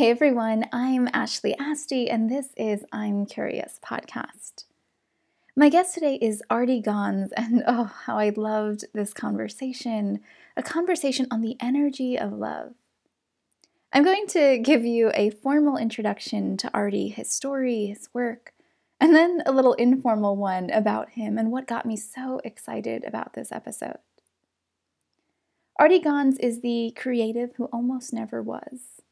Hey everyone, I'm Ashley Asti, and this is I'm Curious podcast. My guest today is Artie Gons, and oh, how I loved this conversation a conversation on the energy of love. I'm going to give you a formal introduction to Artie, his story, his work, and then a little informal one about him and what got me so excited about this episode. Artie Gons is the creative who almost never was.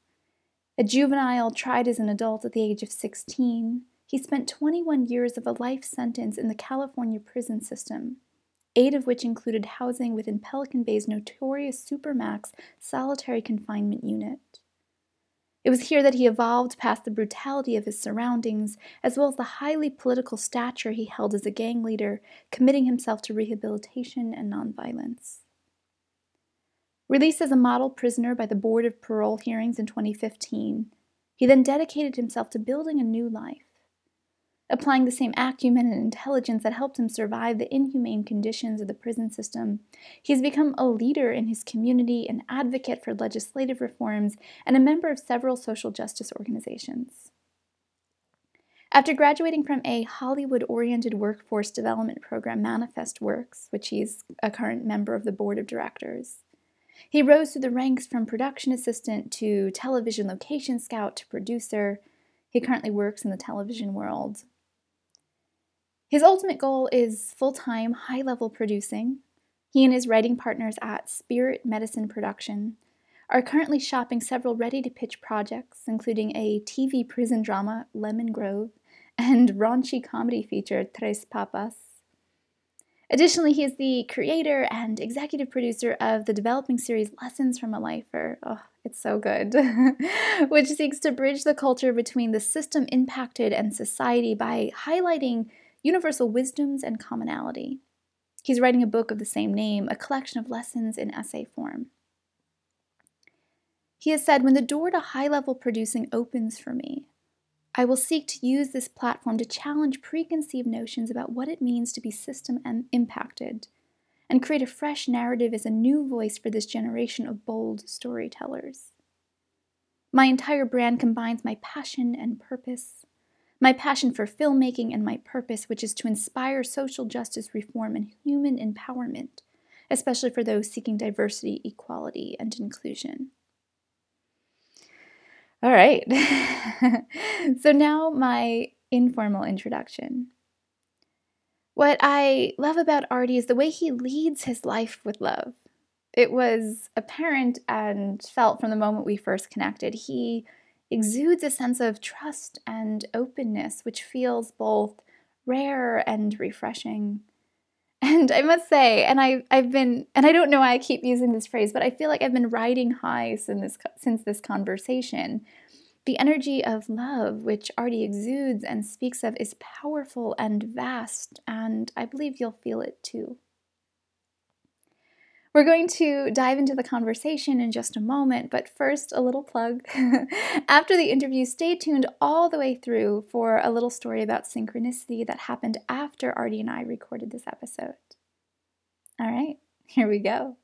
A juvenile tried as an adult at the age of 16, he spent 21 years of a life sentence in the California prison system, eight of which included housing within Pelican Bay's notorious Supermax solitary confinement unit. It was here that he evolved past the brutality of his surroundings, as well as the highly political stature he held as a gang leader, committing himself to rehabilitation and nonviolence. Released as a model prisoner by the Board of Parole hearings in 2015, he then dedicated himself to building a new life applying the same acumen and intelligence that helped him survive the inhumane conditions of the prison system. He has become a leader in his community, an advocate for legislative reforms, and a member of several social justice organizations. After graduating from a Hollywood oriented workforce development program, Manifest Works, which he's a current member of the board of directors, he rose through the ranks from production assistant to television location scout to producer. He currently works in the television world, his ultimate goal is full time, high level producing. He and his writing partners at Spirit Medicine Production are currently shopping several ready to pitch projects, including a TV prison drama, Lemon Grove, and raunchy comedy feature, Tres Papas. Additionally, he is the creator and executive producer of the developing series Lessons from a Lifer. Oh, it's so good, which seeks to bridge the culture between the system impacted and society by highlighting universal wisdoms and commonality. He's writing a book of the same name, a collection of lessons in essay form. He has said, When the door to high level producing opens for me, I will seek to use this platform to challenge preconceived notions about what it means to be system impacted, and create a fresh narrative as a new voice for this generation of bold storytellers. My entire brand combines my passion and purpose, my passion for filmmaking, and my purpose, which is to inspire social justice reform and human empowerment, especially for those seeking diversity, equality, and inclusion. All right. so now my informal introduction. What I love about Artie is the way he leads his life with love. It was apparent and felt from the moment we first connected. He exudes a sense of trust and openness, which feels both rare and refreshing. And I must say, and I, I've been, and I don't know why I keep using this phrase, but I feel like I've been riding high since this, since this conversation. The energy of love, which Artie exudes and speaks of, is powerful and vast, and I believe you'll feel it too. We're going to dive into the conversation in just a moment, but first, a little plug. After the interview, stay tuned all the way through for a little story about synchronicity that happened after Artie and I recorded this episode. All right, here we go.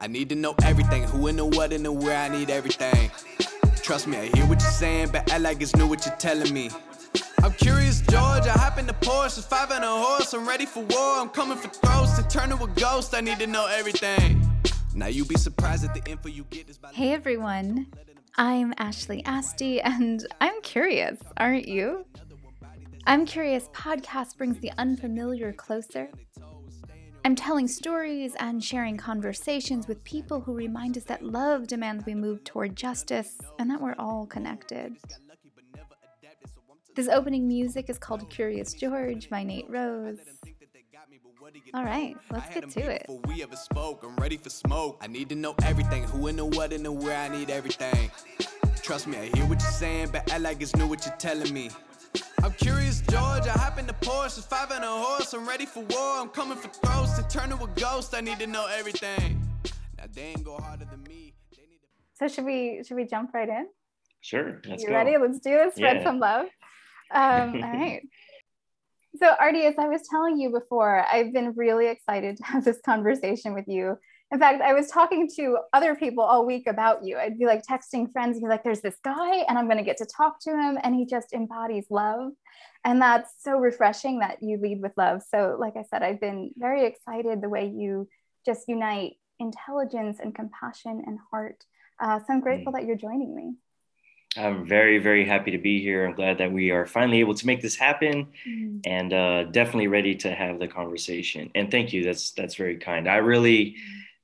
I need to know everything who and the what and the where I need everything. Trust me, I hear what you're saying, but I like it's new what you're telling me. I'm curious, George. I hop in the Porsche, five and a horse. I'm ready for war. I'm coming for throats to turn to a ghost. I need to know everything. Now you be surprised at the info you get. Is hey everyone, I'm Ashley Asti, and I'm curious, aren't you? I'm Curious podcast brings the unfamiliar closer. I'm telling stories and sharing conversations with people who remind us that love demands we move toward justice and that we're all connected. This opening music is called Curious George by Nate Rose. All right, let's get to it. We ever spoke, I'm ready for smoke. I need to know everything, who and the what and the where. I need everything. Trust me, I hear what you're saying, but I like it's new what you're telling me. I'm curious, George. I hop in the Porsche, five and a horse. I'm ready for war. I'm coming for throats to turn to a ghost. I need to know everything. Now they ain't go harder than me. So should we should we jump right in? Sure. Let's you go. ready? Let's do this. Spread yeah. some love. Um, all right. So, Artie, as I was telling you before, I've been really excited to have this conversation with you. In fact, I was talking to other people all week about you. I'd be like texting friends and be like, there's this guy, and I'm going to get to talk to him, and he just embodies love. And that's so refreshing that you lead with love. So, like I said, I've been very excited the way you just unite intelligence and compassion and heart. Uh, so, I'm grateful mm. that you're joining me. I'm very, very happy to be here. I'm glad that we are finally able to make this happen, mm. and uh, definitely ready to have the conversation. And thank you. That's that's very kind. I really,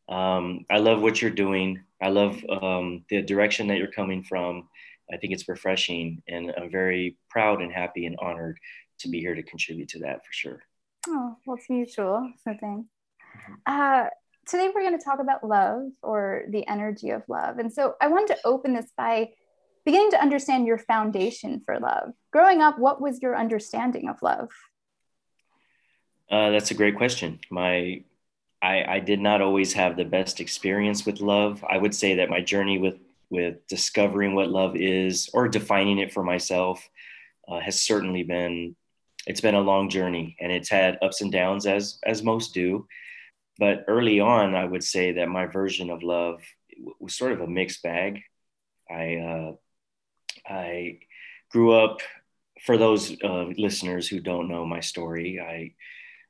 um, I love what you're doing. I love um, the direction that you're coming from. I think it's refreshing, and I'm very proud and happy and honored to be here to contribute to that for sure. Oh, well, it's mutual. So thanks. Mm-hmm. Uh, today we're going to talk about love or the energy of love, and so I wanted to open this by beginning to understand your foundation for love. Growing up, what was your understanding of love? Uh, that's a great question. My, I, I did not always have the best experience with love. I would say that my journey with with discovering what love is or defining it for myself uh, has certainly been it's been a long journey and it's had ups and downs as as most do but early on i would say that my version of love was sort of a mixed bag i uh, I grew up, for those uh, listeners who don't know my story, I,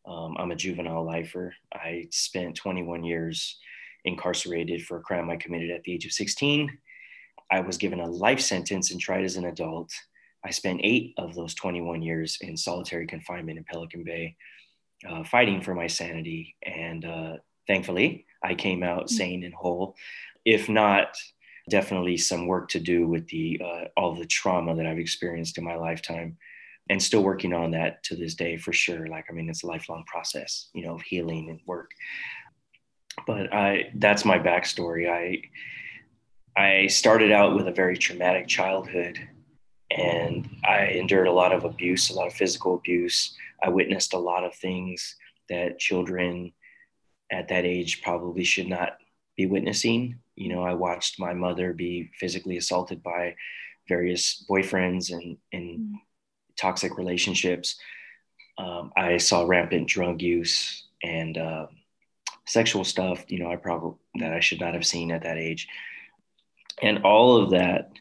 um, I'm a juvenile lifer. I spent 21 years incarcerated for a crime I committed at the age of 16. I was given a life sentence and tried as an adult. I spent eight of those 21 years in solitary confinement in Pelican Bay, uh, fighting for my sanity. And uh, thankfully, I came out mm. sane and whole. If not definitely some work to do with the uh, all the trauma that I've experienced in my lifetime and still working on that to this day for sure. Like I mean it's a lifelong process you know of healing and work. But I that's my backstory. I I started out with a very traumatic childhood and I endured a lot of abuse a lot of physical abuse. I witnessed a lot of things that children at that age probably should not be witnessing. You know, I watched my mother be physically assaulted by various boyfriends and in mm. Toxic relationships. Um, I saw rampant drug use and uh, sexual stuff. You know, I probably that I should not have seen at that age, and all of that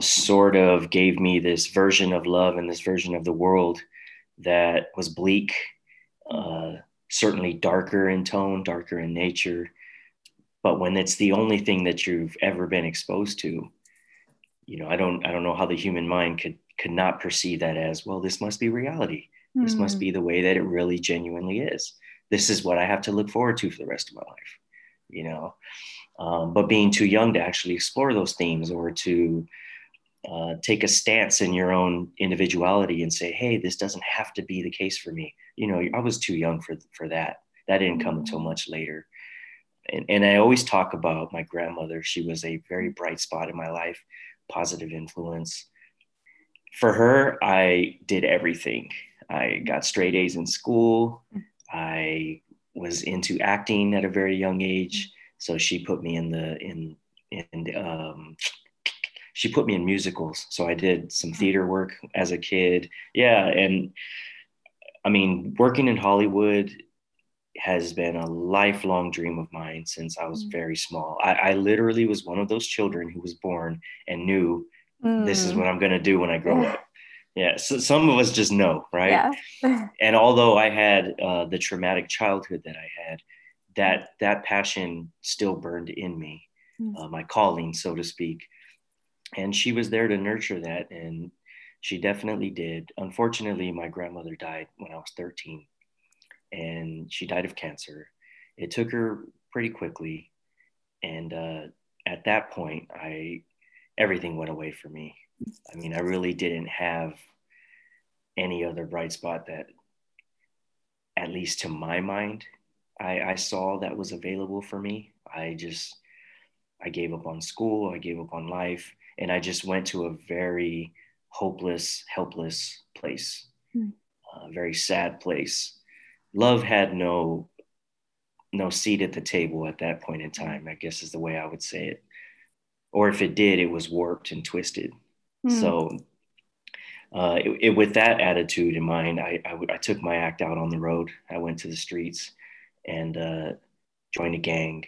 sort of gave me this version of love and this version of the world that was bleak, uh, certainly darker in tone, darker in nature, but when it's the only thing that you've ever been exposed to you know i don't i don't know how the human mind could could not perceive that as well this must be reality this must hmm. be the way that it really genuinely is this is what i have to look forward to for the rest of my life you know um, but being too young to actually explore those themes or to uh, take a stance in your own individuality and say hey this doesn't have to be the case for me you know i was too young for for that that didn't come until hmm. much later and, and I always talk about my grandmother. She was a very bright spot in my life, positive influence. For her, I did everything. I got straight A's in school. I was into acting at a very young age. So she put me in the in in um, she put me in musicals. So I did some theater work as a kid. Yeah, and I mean, working in Hollywood has been a lifelong dream of mine since I was mm. very small. I, I, literally was one of those children who was born and knew mm. this is mm. what I'm going to do when I grow up. Yeah, so some of us just know, right? Yeah. and although I had uh, the traumatic childhood that I had, that that passion still burned in me, mm. uh, my calling, so to speak. And she was there to nurture that, and she definitely did. Unfortunately, my grandmother died when I was 13 and she died of cancer. It took her pretty quickly, and uh, at that point, I everything went away for me. I mean, I really didn't have any other bright spot that, at least to my mind, I, I saw that was available for me. I just I gave up on school, I gave up on life, and I just went to a very hopeless, helpless place, mm. a very sad place love had no no seat at the table at that point in time i guess is the way i would say it or if it did it was warped and twisted mm. so uh, it, it, with that attitude in mind, I, I, I, took my act out on the road. I went to the streets and uh, joined a gang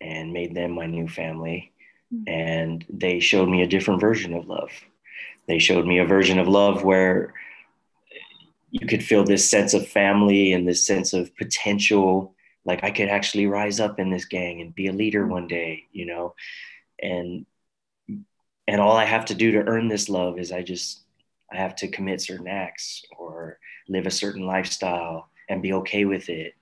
and made them my new family. Mm-hmm. And they showed me a different version of love. They showed me a version of love where you could feel this sense of family and this sense of potential. Like I could actually rise up in this gang and be a leader mm-hmm. one day, you know, and and all I have to do to earn this love is I just I have to commit certain acts or live a certain lifestyle and be okay with it.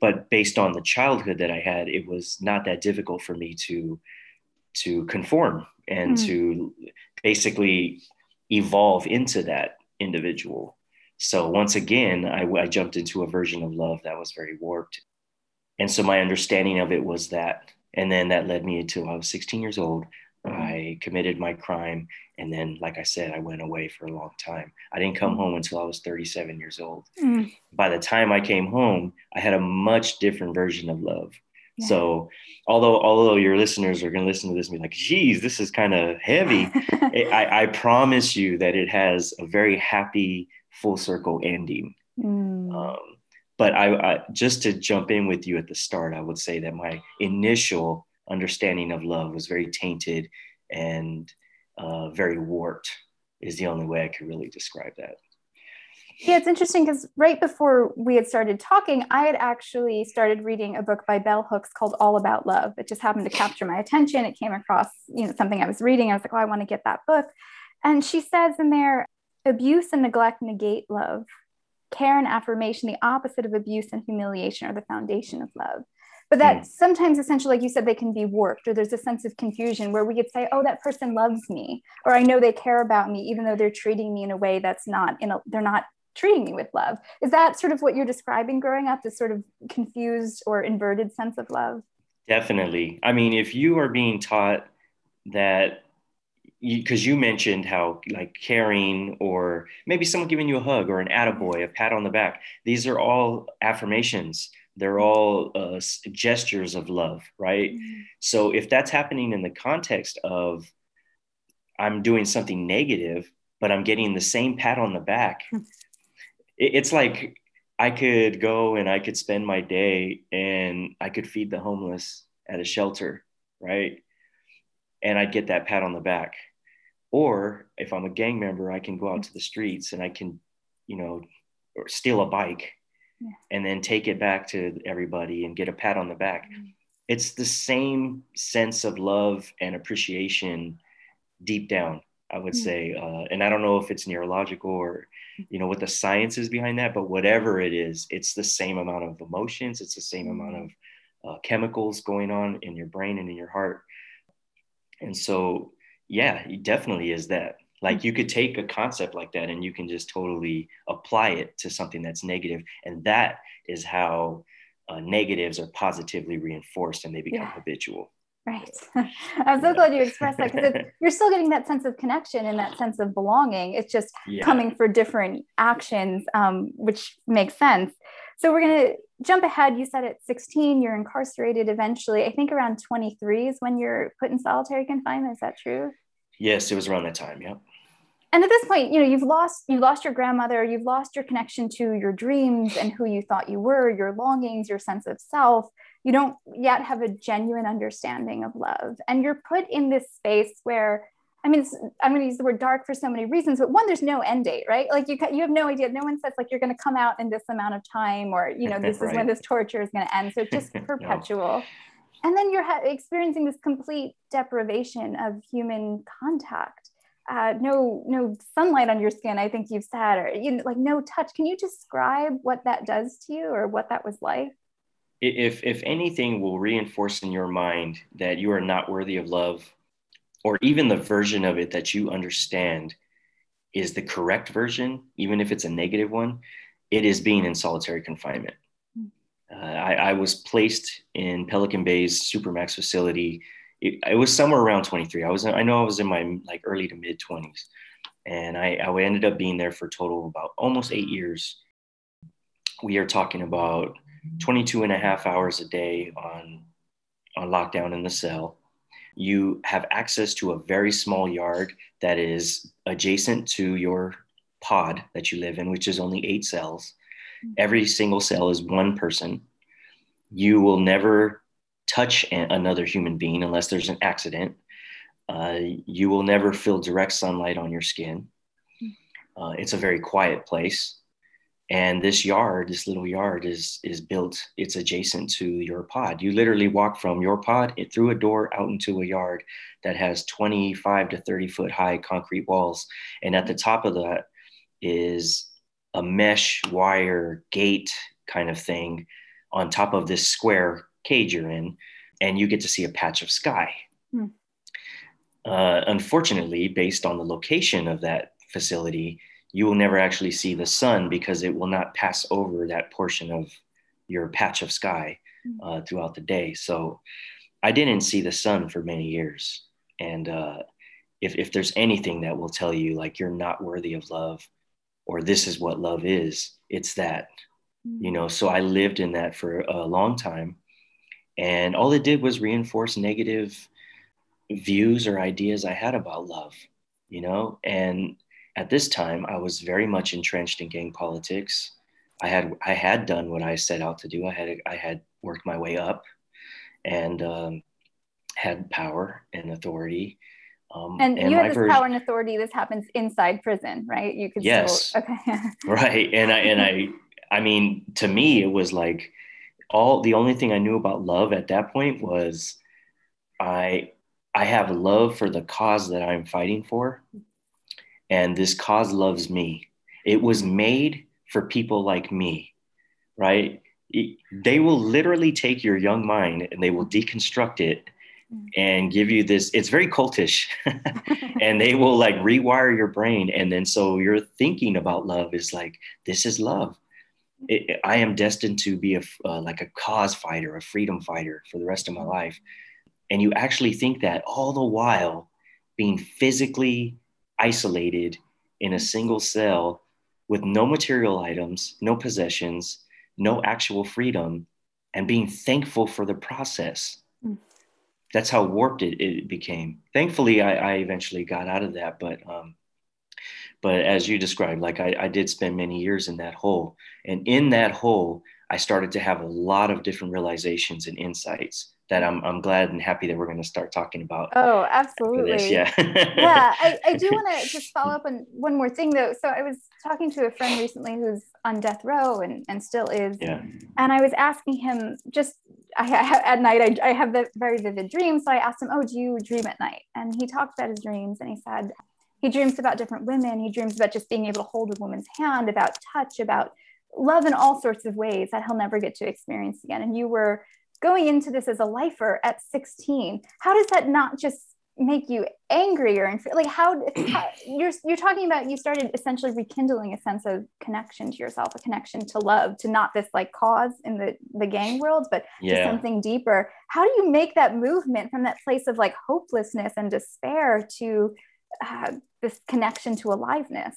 But based on the childhood that I had, it was not that difficult for me to to conform and mm. to basically evolve into that individual. So once again, I, I jumped into a version of love that was very warped. And so my understanding of it was that. And then that led me until I was 16 years old. I committed my crime. And then, like I said, I went away for a long time. I didn't come home until I was 37 years old. Mm. By the time I came home, I had a much different version of love. Yeah. So, although although your listeners are going to listen to this and be like, "Geez, this is kind of heavy," I, I, promise you that it has a very happy full circle ending. Mm. Um, but I, I, just to jump in with you at the start, I would say that my initial understanding of love was very tainted and uh, very warped. Is the only way I could really describe that. Yeah, it's interesting because right before we had started talking, I had actually started reading a book by Bell Hooks called All About Love. It just happened to capture my attention. It came across, you know, something I was reading. I was like, oh, I want to get that book. And she says in there, abuse and neglect negate love. Care and affirmation, the opposite of abuse and humiliation, are the foundation of love. But that mm. sometimes, essentially, like you said, they can be warped, or there's a sense of confusion where we could say, "Oh, that person loves me," or "I know they care about me," even though they're treating me in a way that's not in a they're not treating me with love. Is that sort of what you're describing growing up, this sort of confused or inverted sense of love? Definitely. I mean, if you are being taught that because you, you, mentioned how like caring or maybe someone giving you a hug or an attaboy, a pat on the back, these are all affirmations. They're all uh, gestures of love, right? Mm-hmm. So if that's happening in the context of I'm doing something negative, but I'm getting the same pat on the back, it's like I could go and I could spend my day and I could feed the homeless at a shelter, right? And I'd get that pat on the back. Or if I'm a gang member, I can go out to the streets and I can, you know, steal a bike yeah. and then take it back to everybody and get a pat on the back. Mm-hmm. It's the same sense of love and appreciation deep down, I would mm-hmm. say. Uh, and I don't know if it's neurological or you know what the science is behind that but whatever it is it's the same amount of emotions it's the same amount of uh, chemicals going on in your brain and in your heart and so yeah it definitely is that like you could take a concept like that and you can just totally apply it to something that's negative and that is how uh, negatives are positively reinforced and they become yeah. habitual Right. I'm so glad you expressed that because you're still getting that sense of connection and that sense of belonging. It's just yeah. coming for different actions, um, which makes sense. So we're going to jump ahead. You said at 16, you're incarcerated eventually. I think around 23 is when you're put in solitary confinement. Is that true? Yes, it was around that time. Yep. And at this point, you know, you've lost you've lost your grandmother, you've lost your connection to your dreams and who you thought you were, your longings, your sense of self you don't yet have a genuine understanding of love and you're put in this space where I mean, I'm going to use the word dark for so many reasons, but one, there's no end date, right? Like you, you have no idea. No one says like you're going to come out in this amount of time, or you know, this right. is when this torture is going to end. So it's just perpetual. no. And then you're ha- experiencing this complete deprivation of human contact. Uh, no, no sunlight on your skin. I think you've said, or you know, like no touch. Can you describe what that does to you, or what that was like? if if anything will reinforce in your mind that you are not worthy of love or even the version of it that you understand is the correct version even if it's a negative one it is being in solitary confinement. Uh, I, I, was placed in pelican bay's supermax facility. It, it, was somewhere around 23 i was i know i was in my like early to mid 20s and I, I ended up being there for a total of about almost eight years. We are talking about 22 and a half hours a day on on lockdown in the cell you have access to a very small yard that is adjacent to your pod that you live in, which is only eight cells. Every single cell is one person. You will never touch another human being unless there's an accident. Uh, you will never feel direct sunlight on your skin. Uh, it's a very quiet place. And this yard, this little yard, is is built. It's adjacent to your pod. You literally walk from your pod through a door out into a yard that has 25 to 30 foot high concrete walls, and at the top of that is a mesh wire gate kind of thing on top of this square cage you're in, and you get to see a patch of sky. Hmm. Uh, unfortunately, based on the location of that facility, you will never actually see the sun because it will not pass over that portion of your patch of sky hmm. uh, throughout the day. So I didn't see the sun for many years. And uh, if, if there's anything that will tell you like you're not worthy of love or this is what love is, it's that, you hmm. know. So I lived in that for a long time. And all it did was reinforce negative views or ideas I had about love, you know? And at this time, I was very much entrenched in gang politics. I had I had done what I set out to do. I had I had worked my way up, and um, had power and authority. Um, and, and, you had this version, power and authority. This happens inside prison, right? You could yes, still, okay, right. And I and I I mean, to me, it was like all the only thing I knew about love at that point was I I have love for the cause that I'm fighting for and this cause loves me. It was made for people like me, right? they will literally take your young mind and they will deconstruct it and give you this it's very cultish. And they will like rewire your brain. And then so your thinking about love is like this is love. It, i am destined to be a uh, like a cause fighter a freedom fighter for the rest of my life. And you actually think that all the while being physically isolated in a single cell with no material items, no possessions, no actual freedom, and being thankful for the process. Mm. That's how warped it, it became. Thankfully, I, I, eventually got out of that, but um, but as you described, like I, I did spend many years in that hole, and in that hole, I started to have a lot of different realizations and insights that I'm, I'm glad and happy that we're going to start talking about. Oh, absolutely. Yeah. yeah. I, I do want to just follow up on one more thing though. So I was talking to a friend recently who's on death row and, and still is. Yeah. And I was asking him just, I, I at night, I, I have the very vivid dreams. So I asked him, oh, do you dream at night? And he talked about his dreams and he said, he dreams about different women. He dreams about just being able to hold a woman's hand, about touch, about love in all sorts of ways that he'll never get to experience again. And you were going into this as a lifer at 16 how does that not just make you angrier and like how, how, you're you're talking about you started essentially rekindling a sense of connection to yourself a connection to love to not this like cause in the the gang world but yeah. to something deeper how do you make that movement from that place of like hopelessness and despair to uh, this connection to aliveness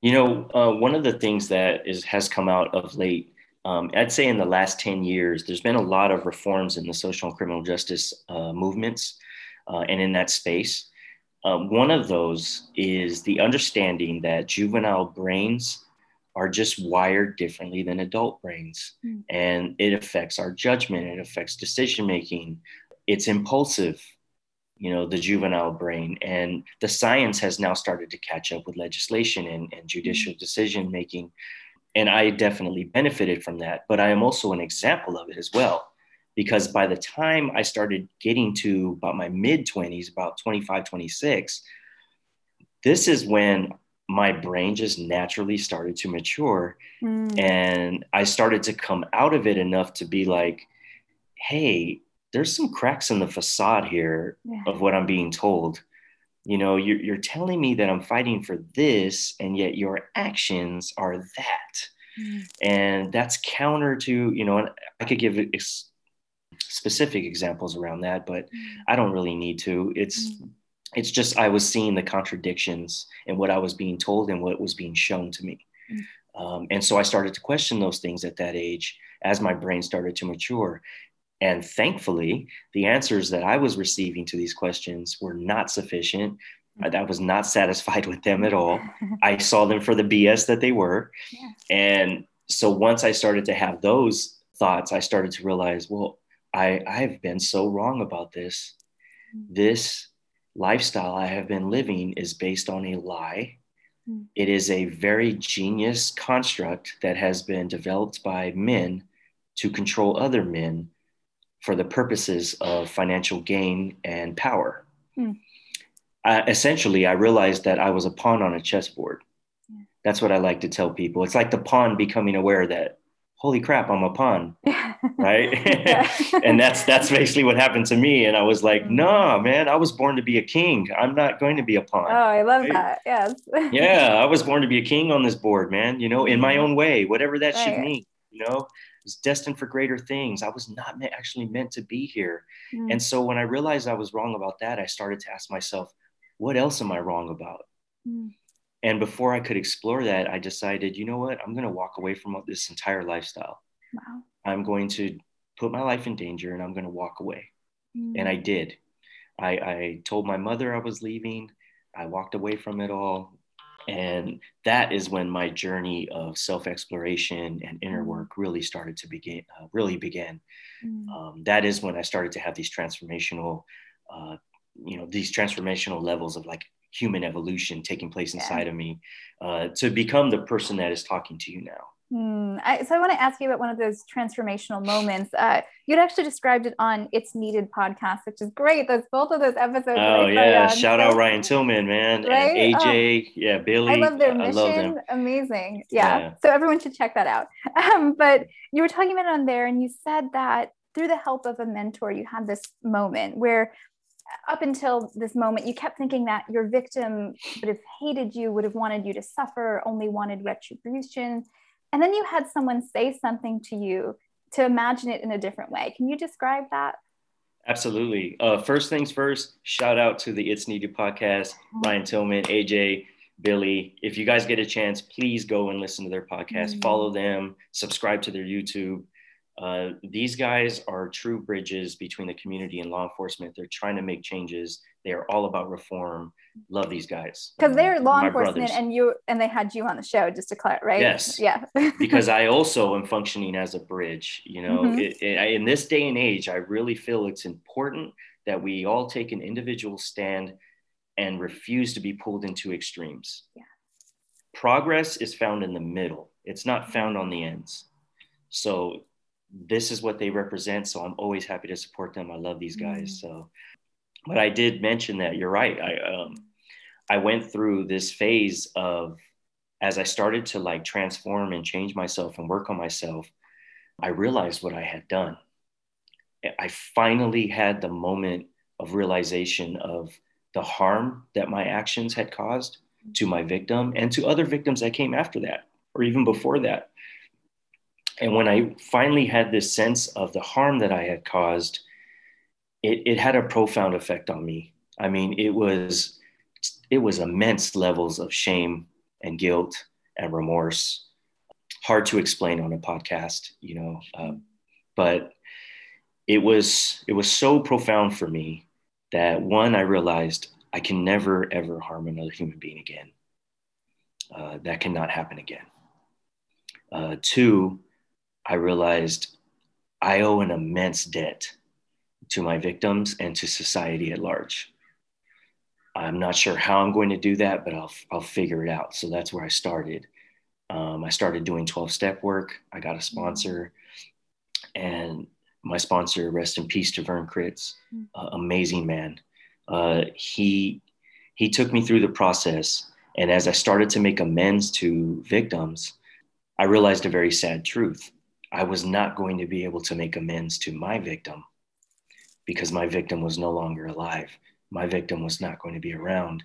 you know uh, one of the things that is has come out of late um, I'd say in the last 10 years, there's been a lot of reforms in the social and criminal justice uh, movements uh, and in that space. Uh, one of those is the understanding that juvenile brains are just wired differently than adult brains. Mm. And it affects our judgment, it affects decision making. It's impulsive, you know, the juvenile brain. And the science has now started to catch up with legislation and, and judicial mm. decision making and I definitely benefited from that. But I am also an example of it as well, because by the time I started getting to about my mid 20s, about 25, 26, this is when my brain just naturally started to mature. Mm. And I started to come out of it enough to be like, hey, there's some cracks in the facade here yeah. of what I'm being told. You know, you're, you're telling me that I'm fighting for this, and yet your actions are that. Mm. And that's counter to, you know, and I could give ex- specific examples around that, but mm. I don't really need to. It's, mm. it's just I was seeing the contradictions in what I was being told and what was being shown to me. Mm. Um, and so I started to question those things at that age as my brain started to mature. And thankfully, the answers that I was receiving to these questions were not sufficient. I was not satisfied with them at all. I saw them for the BS that they were. Yeah. And so once I started to have those thoughts, I started to realize, well, I, I've been so wrong about this. Mm-hmm. This lifestyle I have been living is based on a lie. Mm. It is a very genius construct that has been developed by men to control other men for the purposes of financial gain and power. Mm. Uh, essentially, I realized that I was a pawn on a chessboard. Yeah. That's what I like to tell people. It's like the pawn becoming aware that, holy crap, I'm a pawn, right? and that's that's basically what happened to me. And I was like, no, mm-hmm. nah, man, I was born to be a king. I'm not going to be a pawn. Oh, I love right? that. Yes. yeah, I was born to be a king on this board, man. You know, in my mm-hmm. own way, whatever that right. should mean. You know, was destined for greater things. I was not actually meant to be here. Mm. And so when I realized I was wrong about that, I started to ask myself, what else am I wrong about? Mm. And before I could explore that, I decided, you know what? I'm going to walk away from this entire lifestyle. Wow. I'm going to put my life in danger and I'm going to walk away. Mm. And I did. I, I told my mother I was leaving. I walked away from it all. And that is when my journey of self exploration and inner mm. work really started to begin, uh, really began. Mm. Um, that is when I started to have these transformational, uh, you know, these transformational levels of like human evolution taking place inside yeah. of me uh, to become the person that is talking to you now. Hmm. I, so I want to ask you about one of those transformational moments. Uh, you'd actually described it on It's Needed podcast, which is great. Those both of those episodes. Oh yeah, shout out Ryan Tillman, man, right? and AJ, oh, yeah, Billy. I love their mission. Love Amazing. Yeah. yeah. So everyone should check that out. Um, but you were talking about it on there, and you said that through the help of a mentor, you had this moment where up until this moment, you kept thinking that your victim would have hated you, would have wanted you to suffer, only wanted retribution. And then you had someone say something to you to imagine it in a different way. Can you describe that? Absolutely. Uh, first things first, shout out to the It's Needed podcast, mm-hmm. Ryan Tillman, AJ, Billy. If you guys get a chance, please go and listen to their podcast, mm-hmm. follow them, subscribe to their YouTube. Uh, these guys are true bridges between the community and law enforcement. They're trying to make changes. They are all about reform. Love these guys because they're law enforcement, brothers. and you and they had you on the show just to clarify, right? Yes, yeah. because I also am functioning as a bridge. You know, mm-hmm. it, it, in this day and age, I really feel it's important that we all take an individual stand and refuse to be pulled into extremes. Yeah. Progress is found in the middle. It's not found on the ends. So this is what they represent. So I'm always happy to support them. I love these guys. Mm. So, but I did mention that you're right. I um, I went through this phase of as I started to like transform and change myself and work on myself. I realized what I had done. I finally had the moment of realization of the harm that my actions had caused to my victim and to other victims that came after that or even before that and when I finally had this sense of the harm that I had caused, it, it had a profound effect on me. I mean, it was it was immense levels of shame and guilt and remorse. Hard to explain on a podcast, you know, um, but it was it was so profound for me that one I realized I can never ever harm another human being again. Uh, that cannot happen again. Uh, two, I realized I owe an immense debt to my victims and to society at large. I'm not sure how I'm going to do that, but I'll, I'll figure it out. So that's where I started. Um, I started doing 12 step work. I got a sponsor, and my sponsor, rest in peace, to Vern Kritz, uh, amazing man. Uh, he he took me through the process, and as I started to make amends to victims, I realized a very sad truth. I was not going to be able to make amends to my victim because my victim was no longer alive. My victim was not going to be around.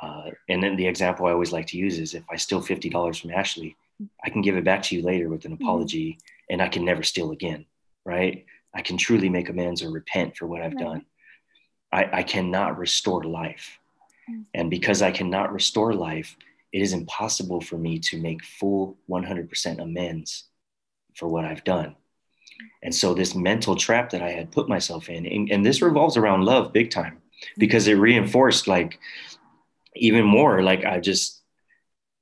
Uh, and then the example I always like to use is if I steal $50 from Ashley, I can give it back to you later with an mm-hmm. apology mm-hmm. and I can never steal again, right? I can truly make amends or repent for what I've right. done. I, I, cannot restore life. Mm-hmm. And because I cannot restore life, it is impossible for me to make full 100% amends for what I've done. And so this mental trap that I had put myself in, and, and this revolves around love big time because it reinforced like even more like I just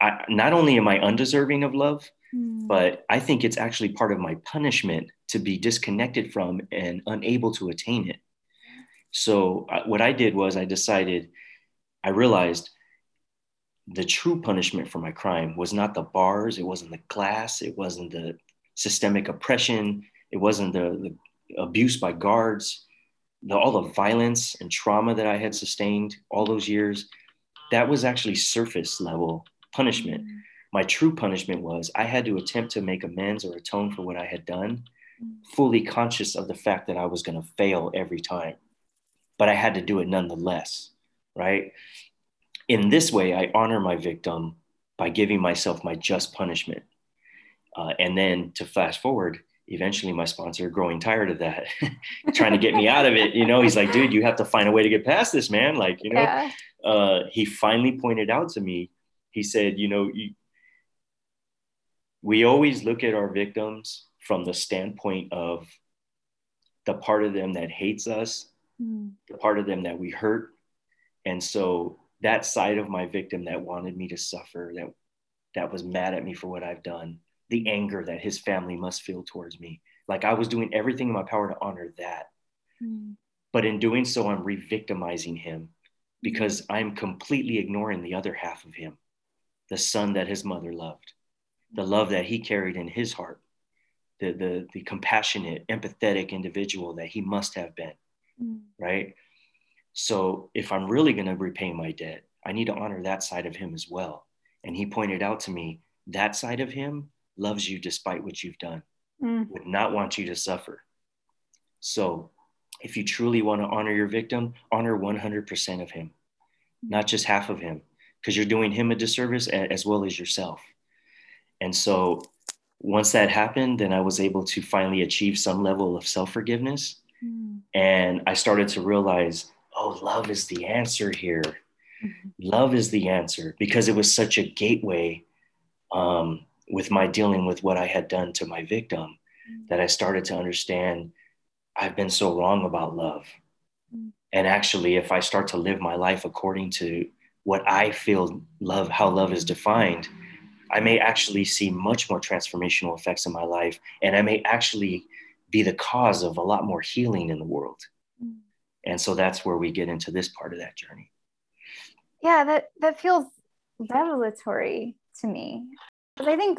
I not only am I undeserving of love, mm. but I think it's actually part of my punishment to be disconnected from and unable to attain it. So uh, what I did was I decided I realized the true punishment for my crime was not the bars, it wasn't the glass, it wasn't the systemic oppression, it wasn't the, the abuse by guards, the, all the violence and trauma that I had sustained all those years. That was actually surface level punishment. Mm. My true punishment was I had to attempt to make amends or atone for what I had done, fully conscious of the fact that I was going to fail every time. But I had to do it nonetheless, right? In this way, I honor my victim by giving myself my just punishment. Uh, and then to flash forward, eventually my sponsor, growing tired of that, trying to get me out of it, you know, he's like, dude, you have to find a way to get past this, man. Like, you know, yeah. uh, he finally pointed out to me, he said, you know, you, we always look at our victims from the standpoint of the part of them that hates us, mm. the part of them that we hurt. And so that side of my victim that wanted me to suffer, that that was mad at me for what I've done, the anger that his family must feel towards me. Like I was doing everything in my power to honor that. Mm. But in doing so, I'm re-victimizing him because mm. I'm completely ignoring the other half of him, the son that his mother loved, the love that he carried in his heart, the the, the compassionate, empathetic individual that he must have been. Mm. Right. So if I'm really going to repay my debt, I need to honor that side of him as well. And he pointed out to me that side of him loves you despite what you've done, mm. would not want you to suffer. So if you truly want to honor your victim, honor 100% of him, not just half of him, because you're doing him a disservice as well as yourself. And so once that happened, then I was able to finally achieve some level of self forgiveness. Mm. And I started to realize oh, love is the answer here. Mm-hmm. Love is the answer because it was such a gateway um, with my dealing with what I had done to my victim mm-hmm. that I started to understand I've been so wrong about love. Mm-hmm. And actually, if I start to live my life according to what I feel love, how love is defined, I may actually see much more transformational effects in my life. And I may actually be the cause of a lot more healing in the world. And so that's where we get into this part of that journey. Yeah, that that feels revelatory to me. Because I think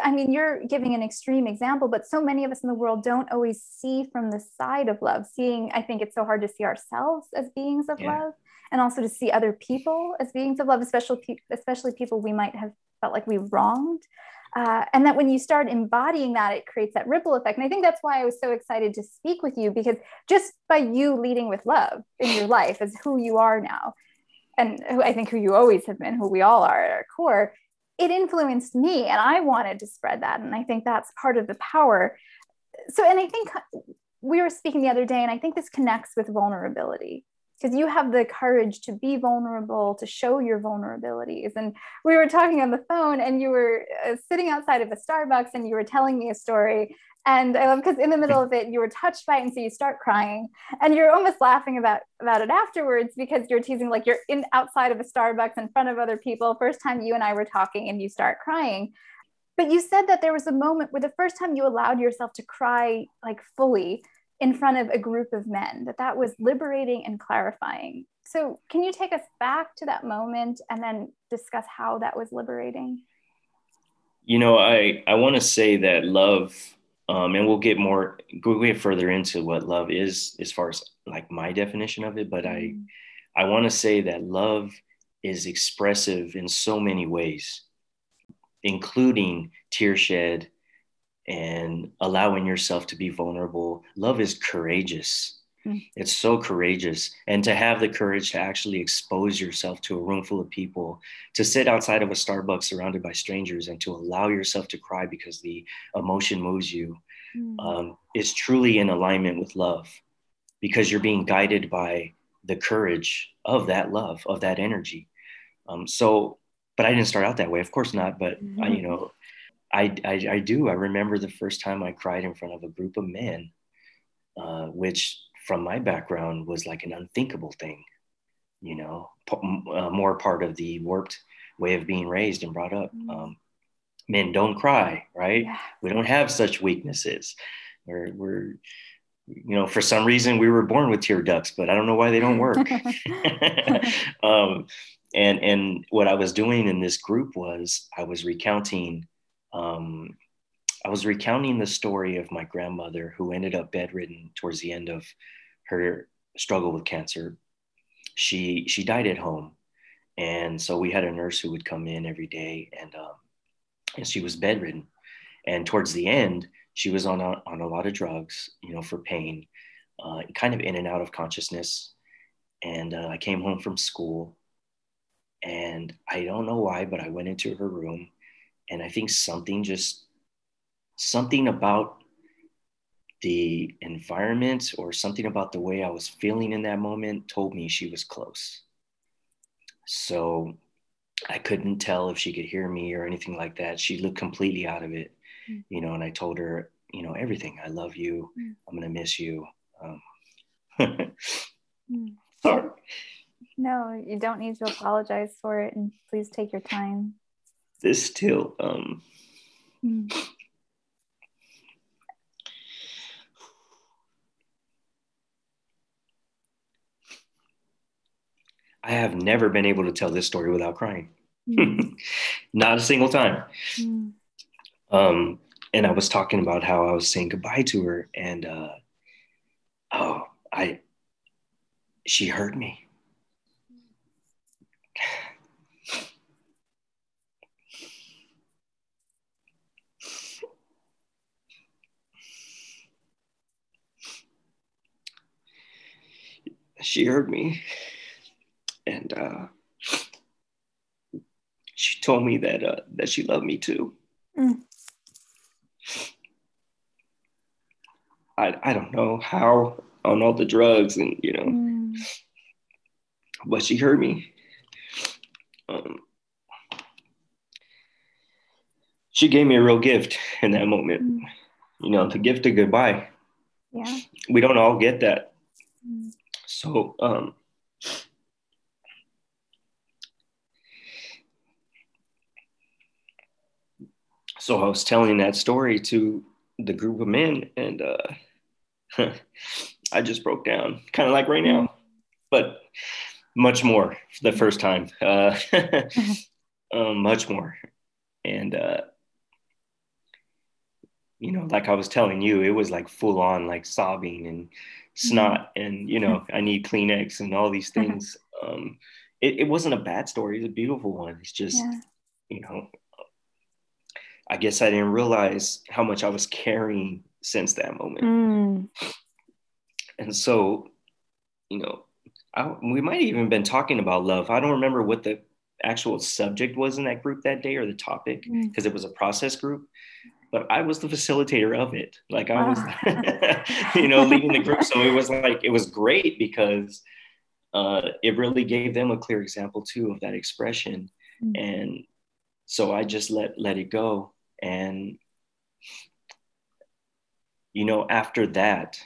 I mean, you're giving an extreme example, but so many of us in the world don't always see from the side of love. Seeing, I think it's so hard to see ourselves as beings of yeah. love and also to see other people as beings of love, especially, especially people we might have felt like we wronged. Uh, and that when you start embodying that, it creates that ripple effect. And I think that's why I was so excited to speak with you because just by you leading with love in your life as who you are now, and who I think who you always have been, who we all are at our core, it influenced me. And I wanted to spread that. And I think that's part of the power. So, and I think we were speaking the other day, and I think this connects with vulnerability because you have the courage to be vulnerable, to show your vulnerabilities. And we were talking on the phone, and you were uh, sitting outside of a Starbucks and you were telling me a story. And I love because in the middle of it, you were touched by it, and so you start crying, and you're almost laughing about about it afterwards because you're teasing like you're in outside of a Starbucks in front of other people. First time you and I were talking, and you start crying. But you said that there was a moment where the first time you allowed yourself to cry like fully in front of a group of men, that that was liberating and clarifying. So, can you take us back to that moment and then discuss how that was liberating? You know, I, I want to say that love, um, and we'll get more, we'll get further into what love is as far as like my definition of it, but I, mm-hmm. I want to say that love is expressive in so many ways, including tear shed, and allowing yourself to be vulnerable. Love is courageous. Mm. It's so courageous. And to have the courage to actually expose yourself to a room full of people, to sit outside of a Starbucks surrounded by strangers and to allow yourself to cry because the emotion moves you mm. um, is truly in alignment with love because you're being guided by the courage of that love, of that energy. Um, so, but I didn't start out that way, of course not. But mm-hmm. I, you know, I, I, I do. I remember the first time I cried in front of a group of men, uh, which from my background was like an unthinkable thing, you know, p- uh, more part of the warped way of being raised and brought up. Mm. Um, men don't cry, right? Yeah. We don't have such weaknesses. We're, we're, you know, for some reason we were born with tear ducts, but I don't know why they don't work. um, and and what I was doing in this group was I was recounting, um, I was recounting the story of my grandmother who ended up bedridden towards the end of her struggle with cancer. She she died at home, and so we had a nurse who would come in every day, and um, and she was bedridden. And towards the end, she was on a, on a lot of drugs, you know, for pain, uh, kind of in and out of consciousness. And uh, I came home from school, and I don't know why, but I went into her room, and I think something just something about the environment or something about the way I was feeling in that moment told me she was close. So I couldn't tell if she could hear me or anything like that. She looked completely out of it, mm. you know, and I told her, you know, everything. I love you. Mm. I'm going to miss you. Um, mm. Sorry. No, you don't need to apologize for it. And please take your time. This still, um, I have never been able to tell this story without crying. Mm. Not a single time. Mm. Um, and I was talking about how I was saying goodbye to her, and uh, oh, I, she heard me. She heard me and uh, she told me that uh, that she loved me too. Mm. I I don't know how on all the drugs and you know, mm. but she heard me. Um, she gave me a real gift in that moment. Mm. You know, the gift of goodbye. Yeah. We don't all get that. Mm. So um, so I was telling that story to the group of men, and uh, I just broke down, kind of like right now, but much more the first time, uh, um, much more, and uh, you know, like I was telling you, it was like full on, like sobbing and snot, and you know, I need Kleenex and all these things. Um, it, it wasn't a bad story; it's a beautiful one. It's just, yeah. you know, I guess I didn't realize how much I was carrying since that moment. Mm. And so, you know, I, we might even been talking about love. I don't remember what the actual subject was in that group that day or the topic because mm. it was a process group but I was the facilitator of it. Like I was, you know, leading the group. So it was like, it was great because uh, it really gave them a clear example too of that expression. Mm-hmm. And so I just let, let it go and you know after that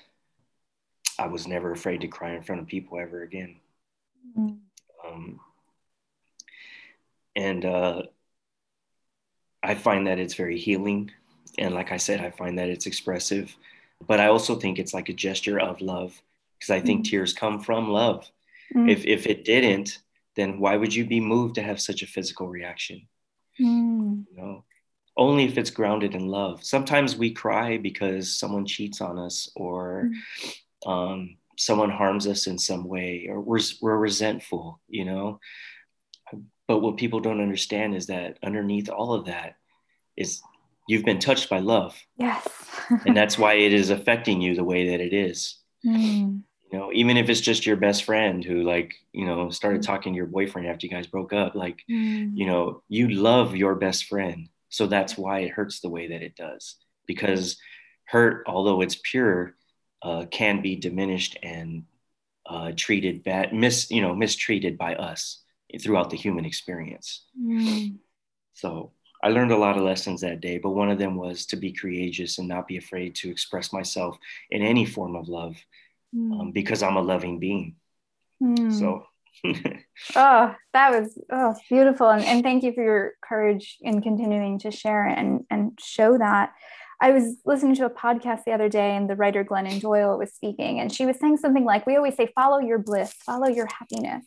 i was never afraid to cry in front of people ever again mm. um, and uh, i find that it's very healing and like i said i find that it's expressive but i also think it's like a gesture of love because i think mm. tears come from love mm. if, if it didn't then why would you be moved to have such a physical reaction mm. you know only if it's grounded in love. Sometimes we cry because someone cheats on us or mm. um, someone harms us in some way or we're, we're resentful, you know. But what people don't understand is that underneath all of that is you've been touched by love. Yes. and that's why it is affecting you the way that it is. Mm. You know, even if it's just your best friend who like, you know, started mm. talking to your boyfriend after you guys broke up, like, mm. you know, you love your best friend so that's why it hurts the way that it does, because hurt, although it's pure, uh, can be diminished and uh, treated bad, mis, you know, mistreated by us throughout the human experience. Mm. So I learned a lot of lessons that day, but one of them was to be courageous and not be afraid to express myself in any form of love mm. um, because I'm a loving being. Mm. So. oh, that was oh beautiful, and, and thank you for your courage in continuing to share and and show that. I was listening to a podcast the other day, and the writer Glennon Doyle was speaking, and she was saying something like, "We always say, follow your bliss, follow your happiness."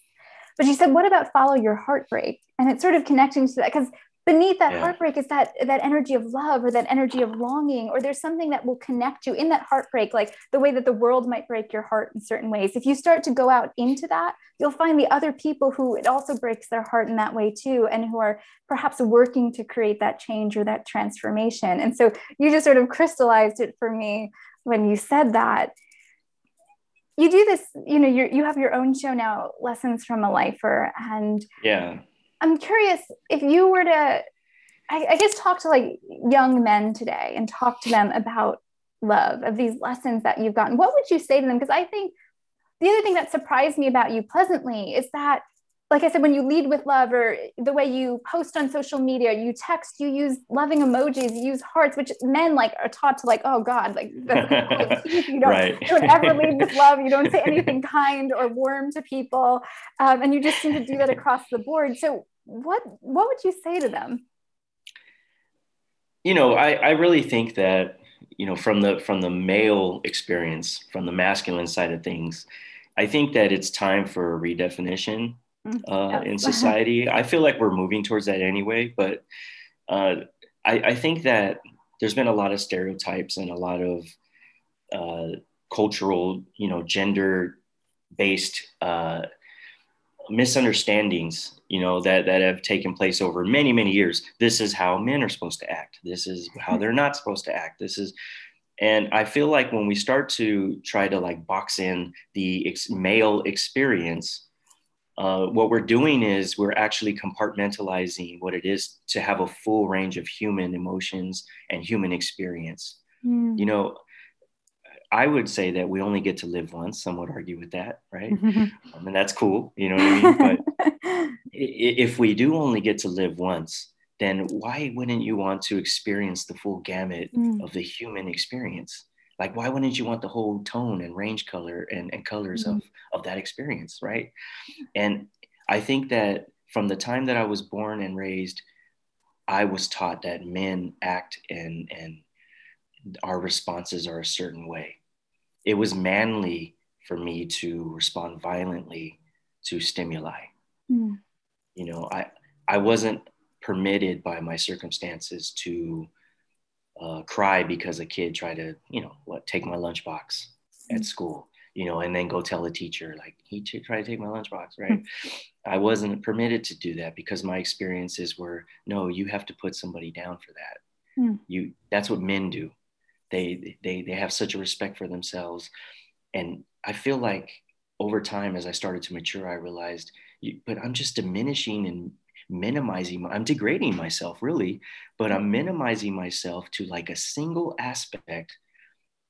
But she said, what about follow your heartbreak? And it's sort of connecting to that because beneath that yeah. heartbreak is that that energy of love or that energy of longing or there's something that will connect you in that heartbreak like the way that the world might break your heart in certain ways. If you start to go out into that you'll find the other people who it also breaks their heart in that way too and who are perhaps working to create that change or that transformation. And so you just sort of crystallized it for me when you said that. You do this you know you you have your own show now lessons from a lifer and yeah I'm curious if you were to, I, I guess, talk to like young men today and talk to them about love, of these lessons that you've gotten. What would you say to them? Because I think the other thing that surprised me about you pleasantly is that like I said, when you lead with love or the way you post on social media, you text, you use loving emojis, you use hearts, which men like are taught to like, oh God, like you don't, right. you don't ever lead with love. You don't say anything kind or warm to people. Um, and you just seem to do that across the board. So what, what would you say to them? You know, I, I really think that, you know, from the, from the male experience, from the masculine side of things, I think that it's time for a redefinition Mm-hmm. uh, in society. I feel like we're moving towards that anyway, but uh, I, I, think that there's been a lot of stereotypes and a lot of uh, cultural, you know, gender-based uh, misunderstandings, you know, that that have taken place over many, many years. This is how men are supposed to act. This is how they're not supposed to act. This is and i feel like when we start to try to like box in the ex- male experience uh, what we're doing is we're actually compartmentalizing what it is to have a full range of human emotions and human experience. Mm. You know, I would say that we only get to live once. Some would argue with that, right? um, and that's cool. You know what I mean? But if we do only get to live once, then why wouldn't you want to experience the full gamut mm. of the human experience? Like why wouldn't you want the whole tone and range color and, and colors mm-hmm. of, of that experience right and i think that from the time that i was born and raised i was taught that men act and and our responses are a certain way it was manly for me to respond violently to stimuli mm. you know i i wasn't permitted by my circumstances to uh, cry because a kid tried to, you know, what, take my lunchbox mm-hmm. at school, you know, and then go tell the teacher, like, he tried to take my lunchbox, right? I wasn't permitted to do that because my experiences were, no, you have to put somebody down for that. Mm. You, that's what men do. They, they, they have such a respect for themselves. And I feel like over time, as I started to mature, I realized, you, but I'm just diminishing and minimizing i'm degrading myself really but i'm minimizing myself to like a single aspect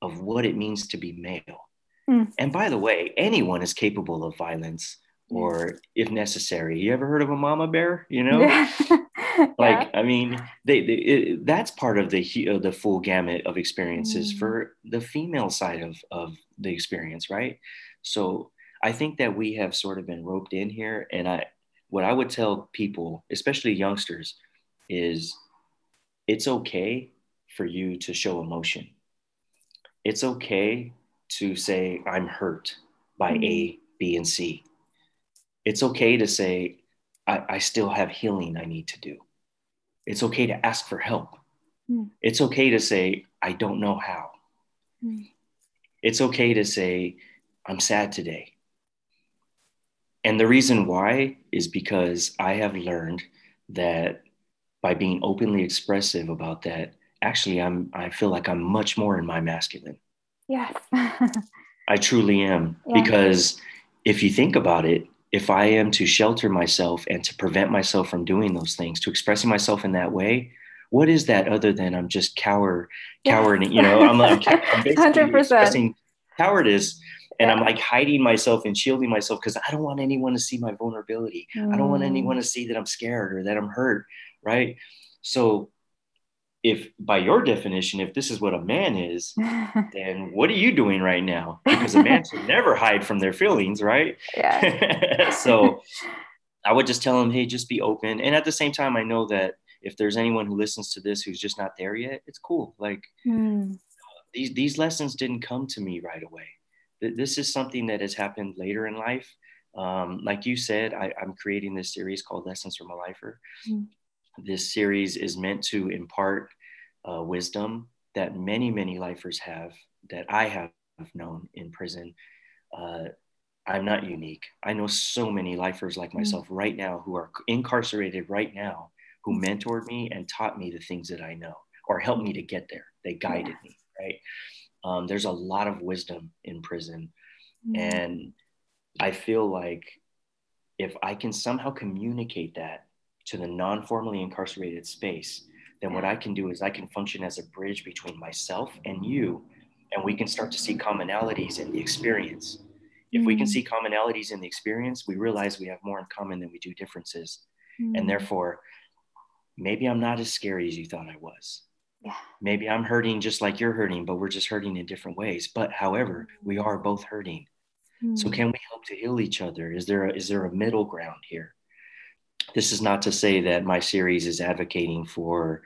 of what it means to be male mm. and by the way anyone is capable of violence or if necessary you ever heard of a mama bear you know yeah. like i mean they, they it, that's part of the uh, the full gamut of experiences mm. for the female side of of the experience right so i think that we have sort of been roped in here and i what I would tell people, especially youngsters, is it's okay for you to show emotion. It's okay to say, I'm hurt by mm-hmm. A, B, and C. It's okay to say, I, I, still have healing I need to do. It's okay to ask for help. Mm. It's okay to say, I don't know how. Mm. It's okay to say, I'm sad today. And the reason why is because I have learned that by being openly expressive about that, actually I'm I feel like I'm much more in my masculine. Yes. I truly am. Yeah. Because if you think about it, if I am to shelter myself and to prevent myself from doing those things, to expressing myself in that way, what is that other than I'm just coward, coward, yes. you know, I'm, I'm, I'm basically 100%. expressing cowardice and yeah. i'm like hiding myself and shielding myself because i don't want anyone to see my vulnerability mm. i don't want anyone mm. to see that i'm scared or that i'm hurt right So if by your definition, if this is what a man is, then what are you doing right now? Because a man should never hide from their feelings, right? Yeah. so I would just tell them, hey, just be open. And at the same time, I know that if there's anyone who listens to this who's just not there yet, it's cool. Like mm. these these lessons didn't come to me right away. This is something that has happened later in life. Um, like you said, I, am creating this series called Lessons from a Lifer. Mm this series is meant to impart uh, wisdom that many, many lifers have that I have known in prison. Uh, I'm not unique. I know so many lifers like mm. myself mm right now who are incarcerated right now who mentored me and taught me the things that I know or helped me to get there. They guided yeah. me, right? Um, there's a lot of wisdom in prison. mm And I feel like if I can somehow communicate that to the non formally incarcerated space, then what I can do is I can function as a bridge between myself and you, and we can start to see commonalities in the experience. If mm we can mm. see commonalities in the experience, we realize we have more in common than we do differences. mm And therefore, maybe I'm not as scary as you thought I was. Yeah. Maybe I'm hurting just like you're hurting, but we're just hurting in different ways. But however, we are both hurting. mm So can we help to heal each other? Is there a, is there a middle ground here? this is not to say that my series is advocating for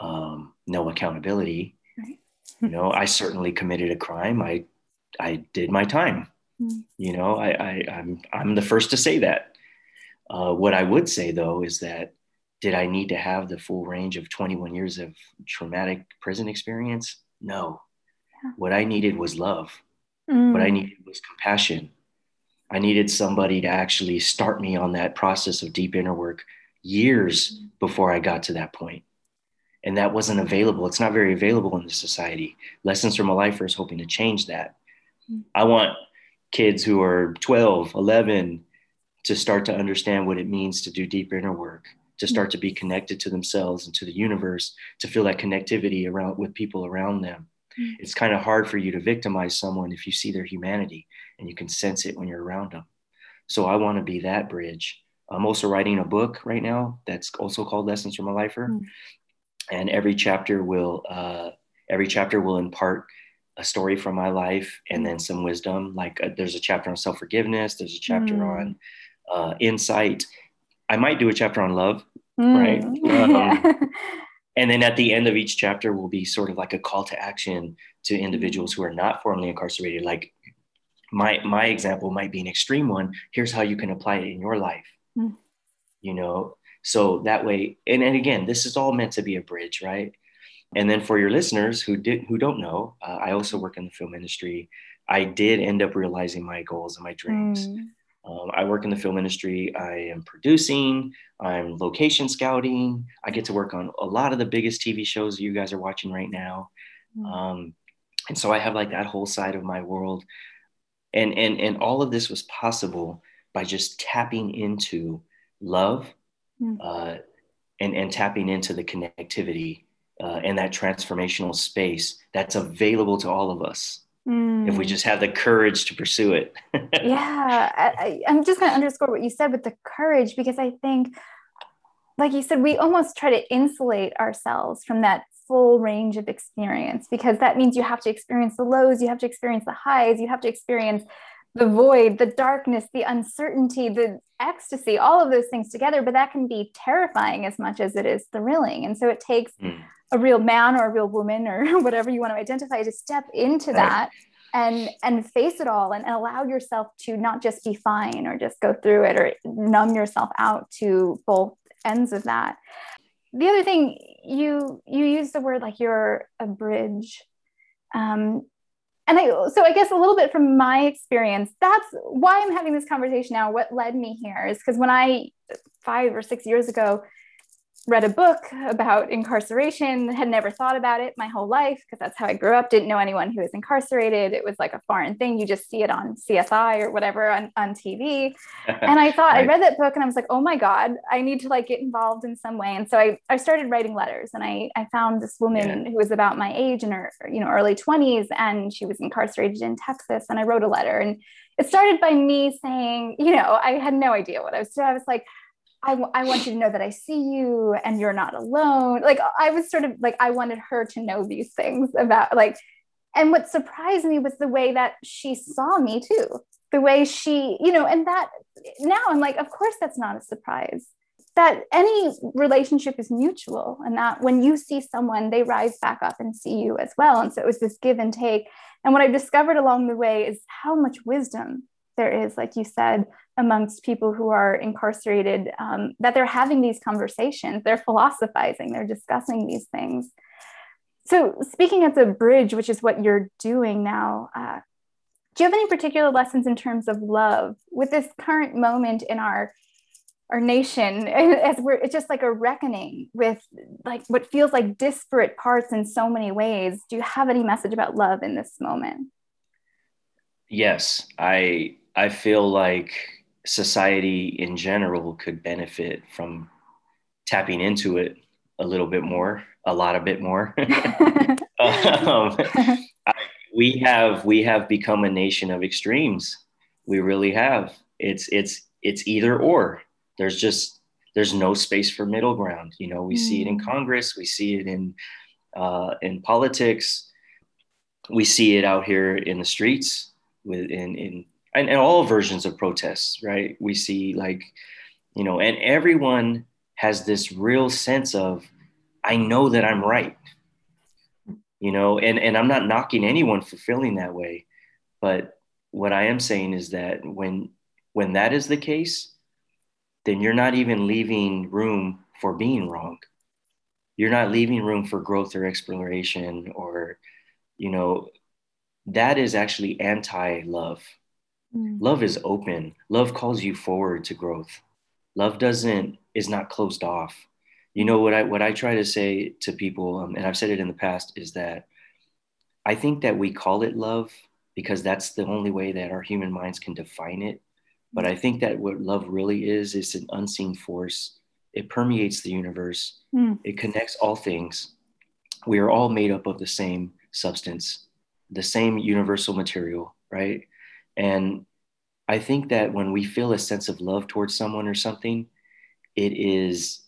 um, no accountability. Right. you know, I certainly committed a crime. I I did my time. Mm-hmm. You know, I, I I'm, I'm the first to say that. Uh, what I would say though is that did I need to have the full range of 21 years of traumatic prison experience? No. Yeah. What I needed was love. Mm. What I mm. needed was compassion. I needed somebody to actually start me on that process of deep inner work years before I got to that point. And that wasn't available. It's not very available in the society. Lessons from a Lifer is hoping to change that. Hmm. I want kids who are 12, 11 to start to understand what it means to do deep inner work, to start to be connected to themselves and to the universe, to feel that connectivity around with people around them. Mm. It's kind of hard for you to victimize someone if you see their humanity and you can sense it when you're around them. So I want to be that bridge. I'm also writing a book right now that's also called Lessons from a Lifer, mm. and every chapter will uh, every chapter will impart a story from my life and then some wisdom. Like uh, there's a chapter on self forgiveness. There's a chapter mm. on uh, insight. I might do a chapter on love, mm. right? Um, and then at the end of each chapter will be sort of like a call to action to individuals who are not formally incarcerated like my my example might be an extreme one here's how you can apply it in your life mm. you know so that way and, and again this is all meant to be a bridge right and then for your listeners who did who don't know uh, i also work in the film industry i did end up realizing my goals and my dreams mm. Um, I work in the film industry. I am producing, I'm location scouting. I get to work on a lot of the biggest TV shows you guys are watching right now. Mm. Um, and so I have like that whole side of my world. And, and, and all of this was possible by just tapping into love mm. uh, and, and tapping into the connectivity uh, and that transformational space that's available to all of us. Mm. If we mm. just have the courage to pursue it. yeah. I, I'm just going to underscore what you said with the courage because I think, like you said, we almost try to insulate ourselves from that full range of experience because that means you have to experience the lows, you have to experience the highs, you have to experience the void, the darkness, the uncertainty, the ecstasy, all of those things together. But that can be terrifying as much as it is thrilling. And so it takes mm a real man or a real woman or whatever you want to identify to step into right. that and and face it all and, and, allow yourself to not just be fine or just go through it or numb yourself out to both ends of that the other thing you you use the word like you're a bridge um, and I, so I guess a little bit from my experience, that's why I'm having this conversation now. What led me here is because when I five or six years ago read a book about incarceration, had never thought about it my whole life because that's how I grew up, didn't know anyone who was incarcerated. It was like a foreign thing. You just see it on CSI or whatever on, on TV. and I thought, right. I read that book and I was like, oh my God, I need to like get involved in some way. And so I, I started writing letters and I, I found this woman yeah. who was about my age in her, you know, early 20s and she was incarcerated in Texas. And I wrote a letter and it started by me saying, you know, I had no idea what I was doing. I was like, I, w- I want you to know that I see you and you're not alone. Like I was sort of like, I wanted her to know these things about like, and what surprised me was the way that she saw me too. The way she, you know, and that now I'm like, of course, that's not a surprise. That any relationship is mutual, and that when you see someone, they rise back up and see you as well. And so it was this give and take. And what I've discovered along the way is how much wisdom there is, like you said, amongst people who are incarcerated, um, that they're having these conversations, they're philosophizing, they're discussing these things. So, speaking as a bridge, which is what you're doing now, uh, do you have any particular lessons in terms of love with this current moment in our our nation? As we're it's just like a reckoning with like what feels like disparate parts in so many ways. Do you have any message about love in this moment? Yes i i feel like society in general could benefit from tapping into it a little bit more, a lot a bit more. um, we have we have become a nation of extremes. We really have. It's it's it's either or. There's just there's no space for middle ground. You know, we mm. see it in mm. Congress, we see it in uh, in politics, we see it out here in the streets with in in and, and all versions of protests, right? We see like, you know, and everyone has this real sense of, I know that I'm right, you know, and, and I'm not knocking anyone for feeling that way. But what I am saying is that when, when that is the case, then you're not even leaving room for being wrong. You're not leaving room for growth or exploration or, you know, that is actually anti love Mm. Love is open. Love calls you forward to growth. Love doesn't is not closed off. You know what I what I try to say to people, um, and I've said it in the past, is that I think that we call it love because that's the only way that our human minds can define it. But I think that what love really is is an unseen force. It permeates the universe. Mm. It connects all things. We are all made up of the same substance, the same universal material, right? And I think that when we feel a sense of love towards someone or something, it is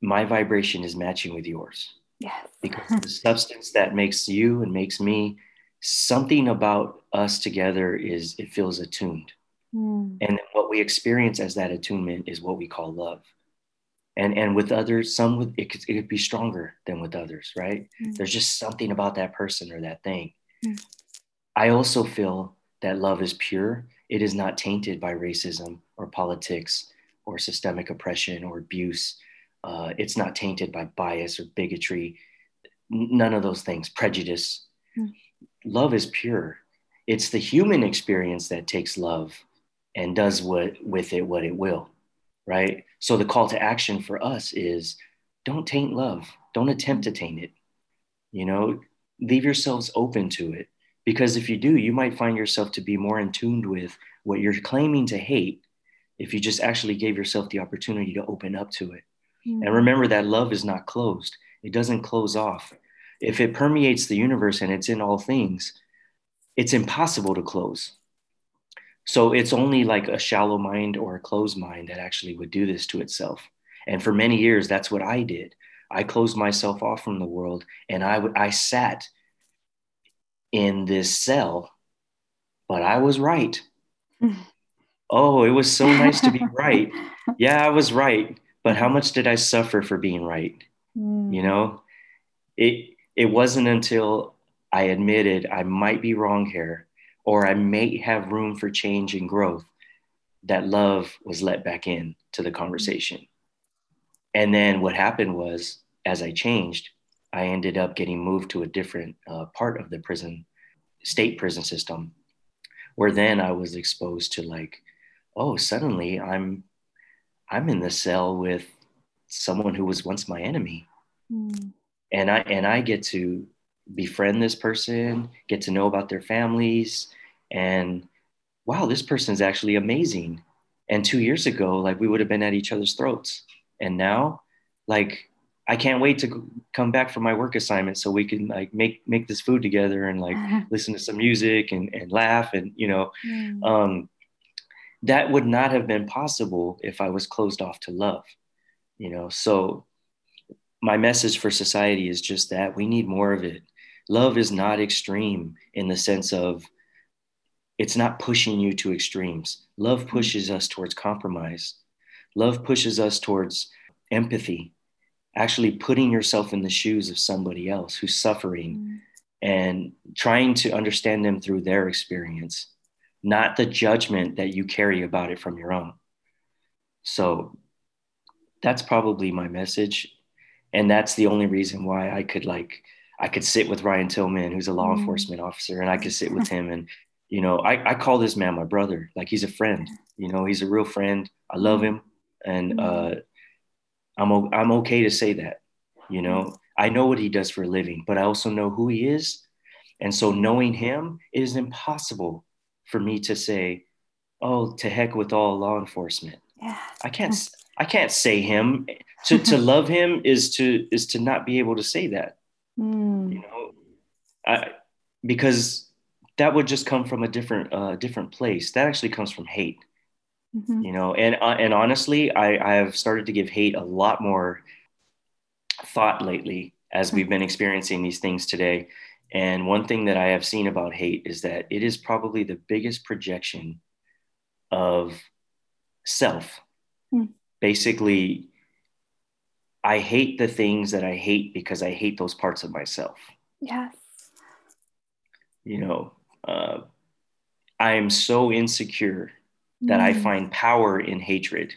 my vibration is matching with yours. Yes. because the substance that makes you and makes me, something about us together is it feels attuned. Mm. And what we experience as that attunement is what we call love. And, and with others, some with, it, could, it could be stronger than with others, right? Mm. There's just something about that person or that thing. Mm. I also feel that love is pure. It is not tainted by racism or politics or systemic oppression or abuse. Uh, it's not tainted by bias or bigotry. None of those things, prejudice. Mm. Love is pure. It's the human experience that takes love and does what with it what it will, right? So the call to action for us is don't taint love. Don't attempt to taint it. You know, leave yourselves open to it because if you do, you might find yourself to be more in tune with what you're claiming to hate if you just actually gave yourself the opportunity to open up to it. Mm-hmm. And remember that love is not closed, it doesn't close off. If it permeates the universe and it's in all things, it's impossible to close. So it's only like a shallow mind or a closed mind that actually would do this to itself. And for many years, that's what I did. I closed myself off from the world and I, would I sat in this cell, but I was right. oh, it was so nice to be right. Yeah, I was right. But how much did I suffer for being right? Mm. You know, it it wasn't until I admitted I might be wrong here or I may have room for change and growth that love was let back in to the conversation. And then what happened was, as I changed, I ended up getting moved to a different uh, part of the prison, state prison system, where then I was exposed to like, oh, suddenly I'm, I'm in the cell with someone who was once my enemy, mm. and I and I get to befriend this person, get to know about their families, and wow, this person is actually amazing. And two years ago, like we would have been at each other's throats, and now, like I can't wait to come back from my work assignment so we can like make make this food together and like listen to some music and, and laugh and you know mm. um that would not have been possible if I was closed off to love, you know. So my message for society is just that we need more of it. Love is not extreme in the sense of it's not pushing you to extremes. Love mm-hmm. pushes us towards compromise. Love pushes us towards empathy, actually putting yourself in the shoes of somebody else who's suffering mm. and trying to understand them through their experience, not the judgment that you carry about it from your own. So that's probably my message. And that's the only reason why I could like, I could sit with Ryan Tillman, who's a law mm. enforcement officer, and I could sit with him and you know, I, I call this man my brother. Like he's a friend. You know, he's a real friend. I love him, and mm-hmm. uh, I'm I'm okay to say that. You know, I know what he does for a living, but I also know who he is, and so knowing him it is impossible for me to say, "Oh, to heck with all law enforcement." Yeah. I can't. I can't say him. To to love him is to is to not be able to say that. Mm. You know, I because that would just come from a different uh, different place. That actually comes from hate, mm-hmm. you know. And uh, and honestly, I I have started to give hate a lot more thought lately as we've been experiencing these things today. And one thing that I have seen about hate is that it is probably the biggest projection of self. Mm. Basically, I hate the things that I hate because I hate those parts of myself. Yes. You know, uh, I am so insecure that mm. I find power in hatred.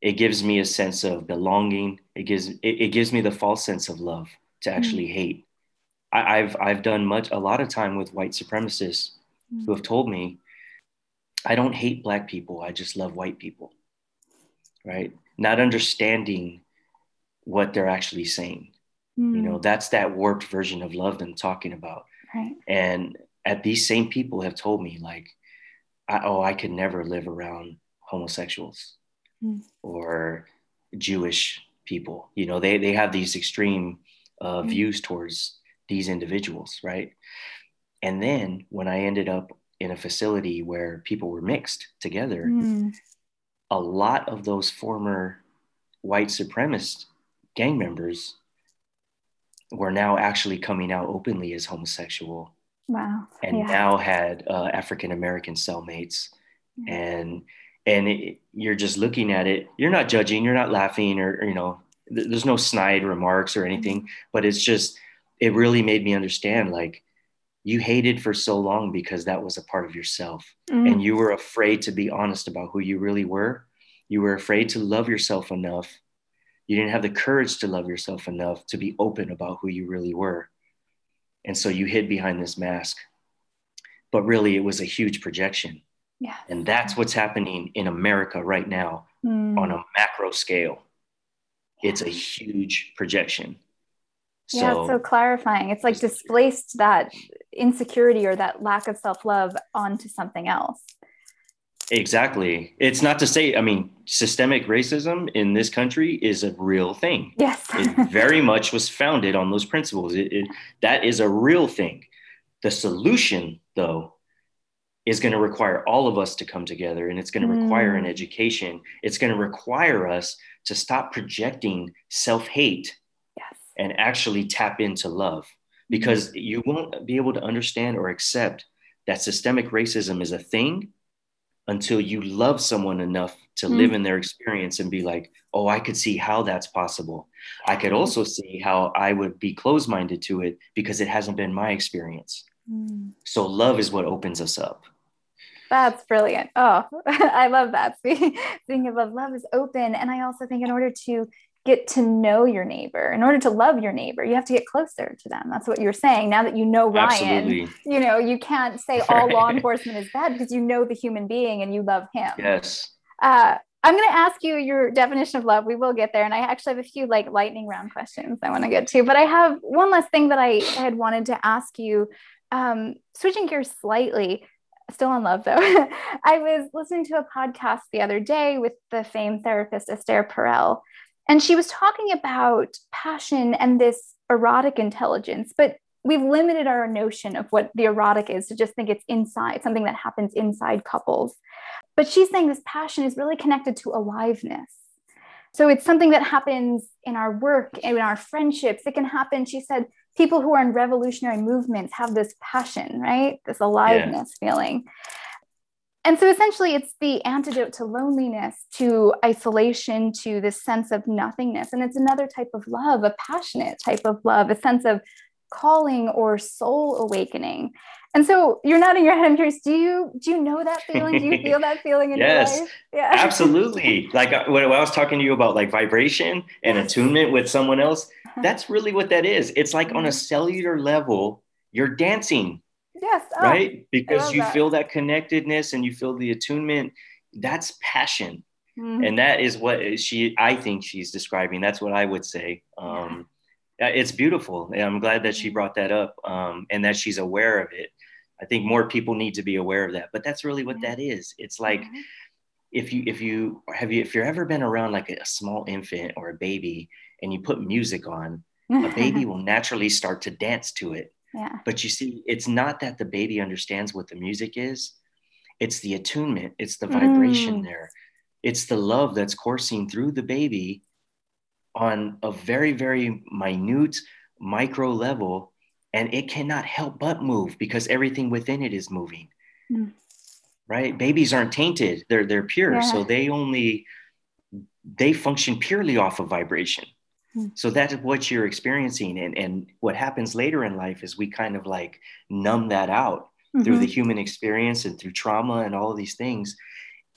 It gives me a sense of belonging. It gives it, it gives me the false sense of love to actually mm. hate. I, have I've done much a lot of time with white supremacists mm. who have told me, I don't hate black people. I just love white people. Right? Not understanding what they're actually saying. You know, mm. that's that warped version of love I'm talking about. Right. And at these same people have told me like I, oh i could never live around homosexuals mm. or jewish people you know they, they have these extreme uh, mm. views towards these individuals right and then when i ended up in a facility where people were mixed together mm. a lot of those former white supremacist gang members were now actually coming out openly as homosexual Wow. And yeah. now had uh, African American cellmates. Yeah. And and it, you're just looking at it. You're not judging. You're not laughing, or, or you know, th- there's no snide remarks or anything. Mm-hmm. But it's just, it really made me understand, like, you hated for so long because that was a part of yourself, mm-hmm. and you were afraid to be honest about who you really were. You were afraid to love yourself enough. You didn't have the courage to love yourself enough to be open about who you really were and so you hid behind this mask. But really, it was a huge projection. Yeah. And that's what's happening in America right now mm. on a macro scale. It's a huge projection. So, yeah, it's so clarifying. It's like displaced that insecurity or that lack of self love onto something else. Exactly. It's not to say, I mean, systemic racism in this country is a real thing. Yes. it very much was founded on those principles. It, it, that is a real thing. The solution, though, is going to require all of us to come together and it's going to mm. require an education. It's going to require us to stop projecting self hate yes. and actually tap into love because you won't be able to understand or accept that systemic racism is a thing until you love someone enough to mm. live in their experience and be like, oh, I could see how that's possible. I could also see how I would be closed minded to it because it hasn't been my experience. Mm. So love is what opens us up. That's brilliant. Oh, I love that. Speaking of love, love is open. And I also think in order to get to know your neighbor. In order to love your neighbor, you have to get closer to them. That's what you're saying. Now that you know Ryan, Absolutely. you know, you can't say all law enforcement is bad because you know the human being and you love him. Yes. Uh, I'm going to ask you your definition of love. We will get there. And I actually have a few like lightning round questions I want to get to. But I have one last thing that I had wanted to ask you. Um, switching gears slightly, still in love though. I was listening to a podcast the other day with the famed therapist Esther Perel, and she was talking about passion and this erotic intelligence, but we've limited our notion of what the erotic is to just think it's inside something that happens inside couples. But she's saying this passion is really connected to aliveness. So it's something that happens in our work in our friendships. It can happen she said people who are in revolutionary movements have this passion right? This aliveness yeah. feeling and so essentially it's the antidote to loneliness to isolation to this sense of nothingness. And it's another type of love a passionate type of love a sense of calling or soul awakening. And so you're nodding your head i'm curious do you do you know that feeling? Do you feel that feeling in yes, your life? Yeah. Absolutely. Like uh, when i was talking to you about like vibration and yes. attunement with someone else that's really what that is. It's like on a mm-hmm. cellular level you're dancing Yes. Oh, right? Because you that. feel that connectedness and you feel the attunement. That's passion. Mm-hmm. And that is what she, I think she's describing. That's what I would say. Um, yeah. It's beautiful. And I'm glad that she mm-hmm. brought that up um, and that she's aware of it. I think more people need to be aware of that. But that's really what that is. It's like, mm-hmm. if you if you have you if you've ever been around like a small infant or a baby and you put music on a baby will naturally start to dance to it yeah. But you see, it's not that the baby understands what the music is, it's the attunement, it's the vibration mm. there, it's the love that's coursing through the baby on a very, very minute micro level. And it cannot help but move because everything within it is moving. Mm. Right? Babies aren't tainted, they're, they're pure. Yeah. So they only, they function purely off of vibration. Hmm. So that's what you're experiencing. And, and what happens later in life is we kind of like numb that out mm-hmm. through the mm-hmm. human experience and through trauma and all of these things.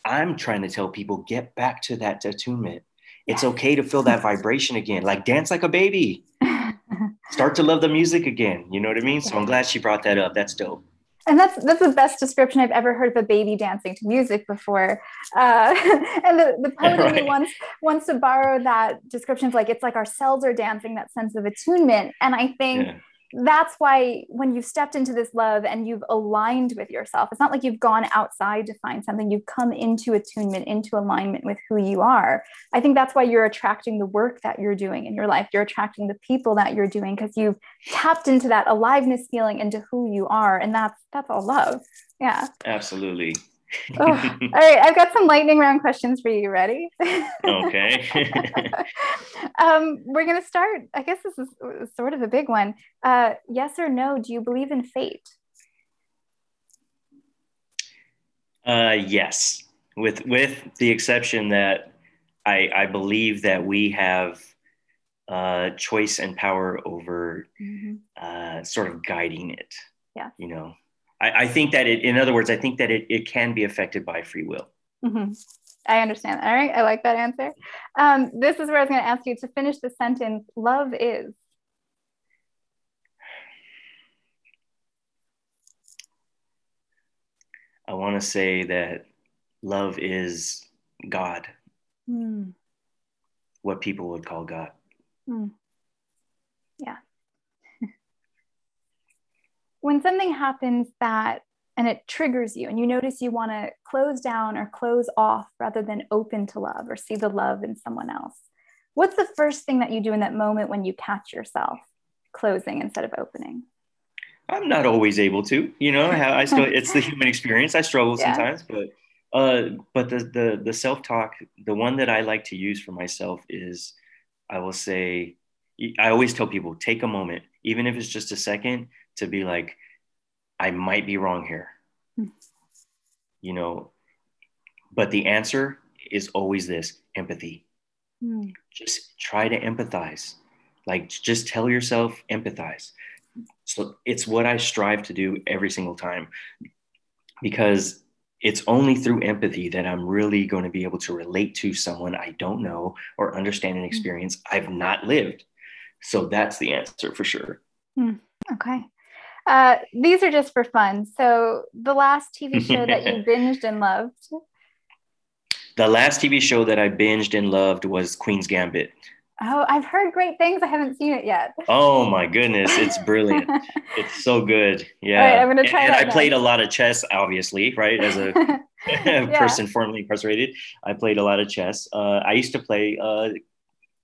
I'm trying to tell people get back to that attunement. It's okay to feel that vibration again, like dance like a baby. Start to love the music again. You know what I mean? So I'm glad she brought that up. That's dope and that's that's the best description I've ever heard of a baby dancing to music before. Uh, and the, the poet right. in me wants wants to borrow that description of like it's like our cells are dancing, that sense of attunement. And I think yeah that's why when you've stepped into this love and you've aligned with yourself, it's not like you've gone outside to find something, you've come into attunement, into alignment with who you are. I think that's why you're attracting the work that you're doing in your life. You're attracting the people that you're doing because you've tapped into that aliveness feeling into who you are. And that's that's all love. Yeah. Absolutely oh, all right, I've got some lightning round questions for you. Ready? Okay. um, we're going to start. I guess this is sort of a big one. Uh, yes or no? Do you believe in fate? Uh, yes, with with the exception that I I believe that we have uh, choice and power over mm-hmm. uh, sort of guiding it. Yeah. You know, I, I think that it, in other words, I think that it, it can be affected by free will. Mm-hmm. I understand. All right. I like that answer. Um, this is where I was going to ask you to finish the sentence love is. I want to say that love is God. Mm. What people would call God. Mm. Yeah when something happens that and it triggers you and you notice you want to close down or close off rather than open to love or see the love in someone else what's the first thing that you do in that moment when you catch yourself closing instead of opening i'm not always able to you know i still it's the human experience i struggle yeah. sometimes but uh but the the the self-talk the one that i like to use for myself is i will say i always tell people take a moment even if it's just a second to be like, I might be wrong here. Hmm. You know, but the answer is always this empathy. Mm. Just try to empathize. Like, just tell yourself, empathize. So it's what I strive to do every single time because it's only through empathy that I'm really going to be able to relate to someone I don't know or understand an hmm. experience mm. I've not lived. So that's the answer for sure. Mm. Okay. Uh, these are just for fun. So, the last TV show that you binged and loved? The last TV show that I binged and loved was Queen's Gambit. Oh, I've heard great things. I haven't seen it yet. Oh my goodness, it's brilliant. it's so good. Yeah. Right, I'm gonna try and, and I played a lot of chess, obviously, right? As a person formerly incarcerated, I played a lot of chess. Uh, I used to play uh,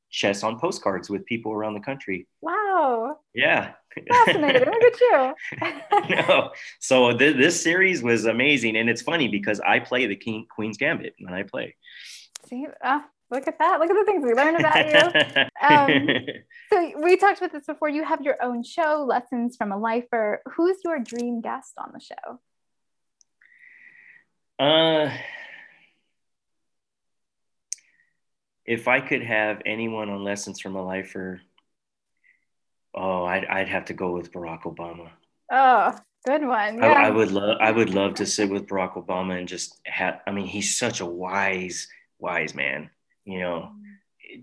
chess on postcards with people around the country. Wow. Yeah. Fascinating. Look at you. no. So th- this series was amazing, and it's funny because I play the King Queen's Gambit when I play. See, uh, look at that. Look at the things we learn about you. Um, so we talked about this before. You have your own show, Lessons from a Lifer. Who's your dream guest on the show? Uh, if I could have anyone on Lessons from a Lifer, oh, I'd, I'd have to go with Barack Obama. Oh, good one. Yeah. I, I would love I would love to sit with Barack Obama and just have. I mean, he's such a wise wise man. You know,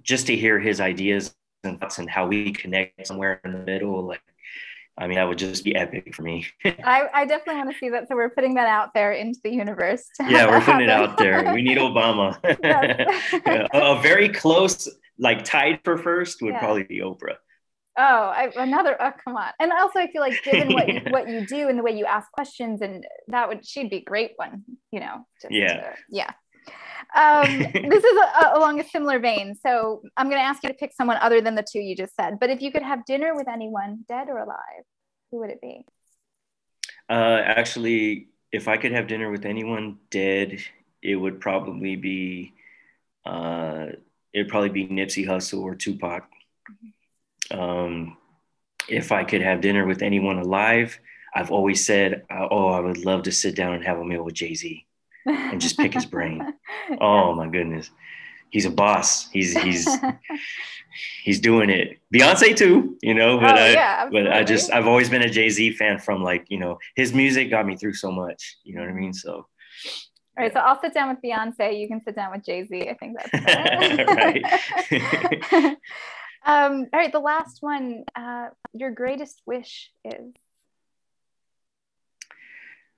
just to hear his ideas and thoughts and how we connect somewhere in the middle, like I mean, that would just be epic for me. I, I, definitely want to see that. So we're putting that out there into the universe. Yeah, we're putting it out there. We need Obama. yeah. A very close, like tied for first would yeah. probably be Oprah. Oh, I, another. Oh, come on. And also, I feel like given what you, what you do and the way you ask questions, and that would she'd be great one. You know. yeah. To, yeah. Um, this is a, a, along a similar vein. So I'm going to ask you to pick someone other than the two you just said. But if you could have dinner with anyone, dead or alive, who would it be? Uh, actually, if I could have dinner with anyone dead, it would probably be uh, it'd probably be Nipsey Hussle or Tupac. Mm-hmm. Um, if I could have dinner with anyone alive, I've always said, uh, "Oh, I would love to sit down and have a meal with Jay Z." and just pick his brain. Oh my goodness. He's a boss. He's he's he's doing it. Beyonce too, you know, but oh, I yeah, but I just I've always been a Jay-Z fan from like, you know, his music got me through so much. You know what I mean? So all right, so I'll sit down with Beyonce. You can sit down with Jay Z. I think that's right. Um, all right, the last one. Uh, your greatest wish is.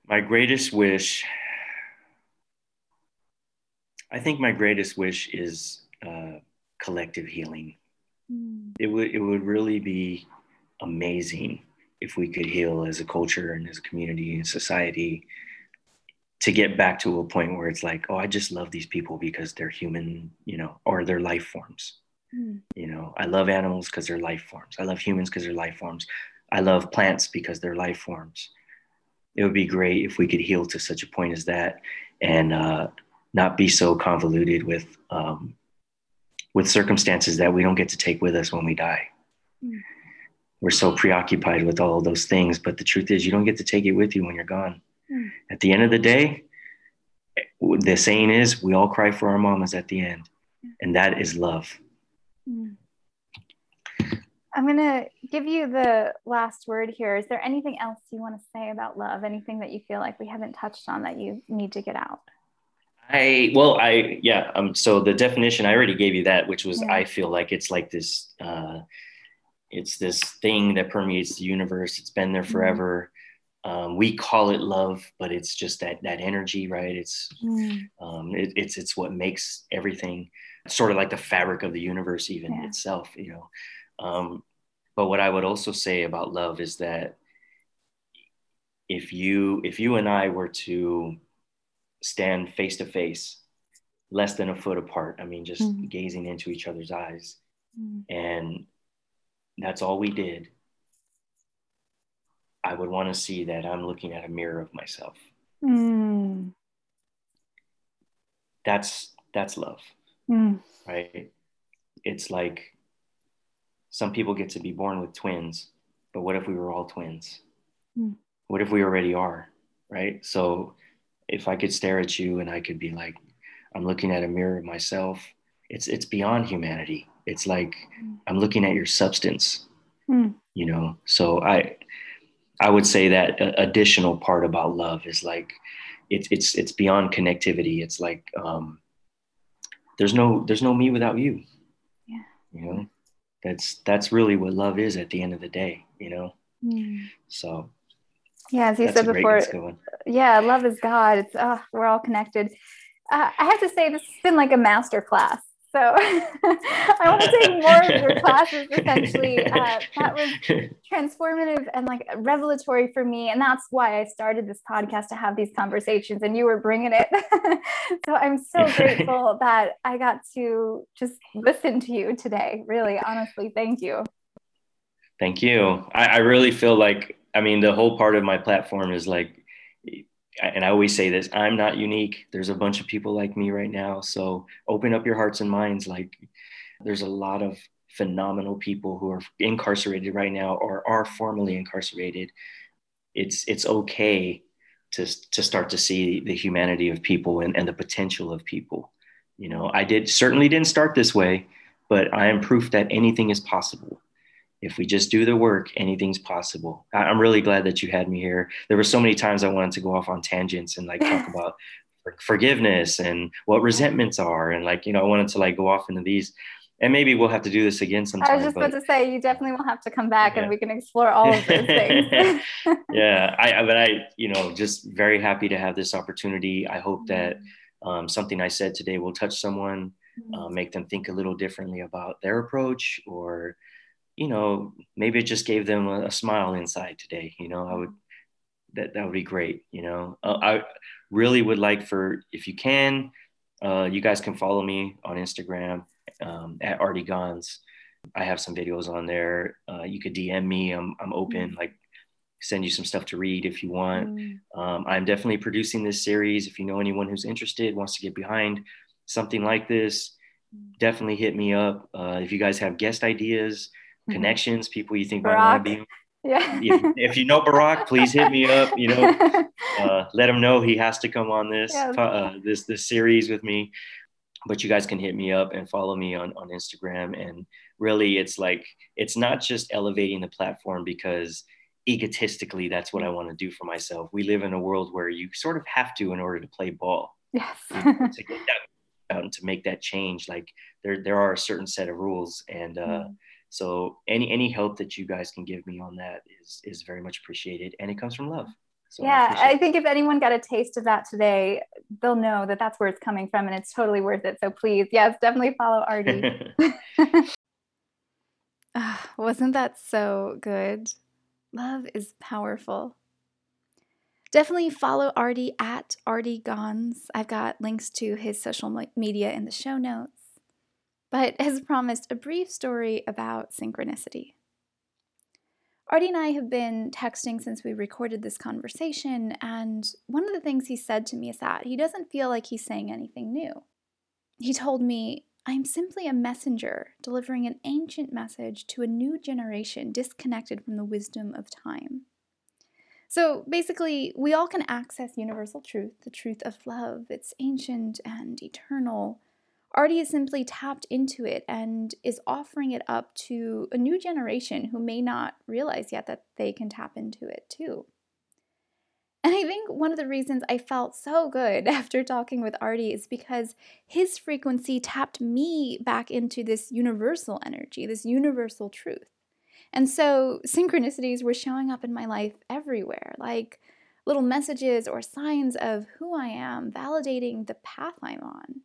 My greatest wish I think my greatest wish is uh, collective healing. Mm. It would it would really be amazing if we could heal as a culture and as a community and society to get back to a point where it's like, oh, I just love these people because they're human, you know, or they're life forms. Mm. You know, I love animals because they're life forms. I love humans because they're life forms. I love plants because they're life forms. It would be great if we could heal to such a point as that and uh, not be so convoluted with um, with circumstances that we don't get to take with us when we die. Mm. We're so preoccupied with all those things, but the truth is, you don't get to take it with you when you're gone. Mm. At the end of the day, the saying is, we all cry for our mamas at the end, and that is love. I'm going to give you the last word here. Is there anything else you want to say about love? Anything that you feel like we haven't touched on that you need to get out? I well, I yeah. Um. So the definition I already gave you that, which was yeah. I feel like it's like this. Uh, it's this thing that permeates the universe. It's been there mm-hmm. forever. Mm. Um, we call it love, but it's just that that energy, right? It's mm. um, it, it's it's what makes everything sort of like the fabric of the universe, even yeah. itself. You know. Um, but what I would also say about love is that if you if you and I were to stand face to face, less than a foot apart. I mean, just mm. gazing into each other's eyes. Mm. And that's all we did. I would want to see that I'm looking at a mirror of myself. Mm. That's that's love. Mm. Right? It's like some people get to be born with twins, but what if we were all twins? Mm. What if we already are? Right? So if I could stare at you and I could be like, I'm looking at a mirror of myself, it's it's beyond humanity. It's like I'm looking at your substance, mm. you know. So I I would say that additional part about love is like it's it's it's beyond connectivity. It's like um, there's no there's no me without you. Yeah. You know, that's that's really what love is at the end of the day. You know. Mm. So yeah, as you said before, yeah, love is God. It's oh, we're all connected. Uh, I have to say, this has been like a master class. So I want to take more of your classes. Essentially, uh, that was transformative and like revelatory for me, and that's why I started this podcast to have these conversations. And you were bringing it, so I'm so grateful that I got to just listen to you today. Really, honestly, thank you. Thank you. I, I really feel like, I mean, the whole part of my platform is like, and I always say this I'm not unique. There's a bunch of people like me right now. So open up your hearts and minds. Like, there's a lot of phenomenal people who are incarcerated right now or are formerly incarcerated. It's, it's okay to, to start to see the humanity of people and, and the potential of people. You know, I did certainly didn't start this way, but I am proof that anything is possible if we just do the work, anything's possible. I'm really glad that you had me here. There were so many times I wanted to go off on tangents and like talk about forgiveness and what resentments are. And like, you know, I wanted to like go off into these and maybe we'll have to do this again sometime. I was just but, about to say, you definitely will have to come back yeah. and we can explore all of those things. yeah. I, but I, you know, just very happy to have this opportunity. I hope that mm-hmm. um, something I said today will touch someone, uh, make them think a little differently about their approach or, you know, maybe it just gave them a, a smile inside today. You know, I would that that would be great. You know, uh, I really would like for if you can, uh, you guys can follow me on Instagram um, at Artie Gons. I have some videos on there. Uh, you could DM me. I'm I'm open. Like send you some stuff to read if you want. Mm. Um, I'm definitely producing this series. If you know anyone who's interested, wants to get behind something like this, definitely hit me up. Uh, if you guys have guest ideas. Connections, people you think Barack. might want to be. Yeah. if, if, you know Barack, please hit me up. You know, uh, let him know he has to come on this yeah. uh, this this series with me. But you guys can hit me up and follow me on on Instagram. And really, it's like it's not just elevating the platform because egotistically that's what I want to do for myself. We live in a world where you sort of have to in order to play ball. Yes. to get that out and to make that change, like there there are a certain set of rules and. Uh, mm so any any help that you guys can give me on that is is very much appreciated, and it comes from love. So yeah, I, I, think if anyone got a taste of that today, they'll know that that's where it's coming from, and it's totally worth it. So please, yes, definitely follow Artie. oh, wasn't that so good? Love is powerful. Definitely follow Artie at Artie Gons. I've got links to his social media in the show notes but as promised, a brief story about synchronicity. Artie and I have been texting since we recorded this conversation, and one of the things he said to me is that he doesn't feel like he's saying anything new. He told me, I am simply a messenger delivering an ancient message to a new generation disconnected from the wisdom of time. So basically, we all can access universal truth, the truth of love. It's ancient and eternal, Artie has simply tapped into it and is offering it up to a new generation who may not realize yet that they can tap into it too. And I think one of the reasons I felt so good after talking with Artie is because his frequency tapped me back into this universal energy, this universal truth. And so synchronicities were showing up in my life everywhere, like little messages or signs of who I am, validating the path I'm on.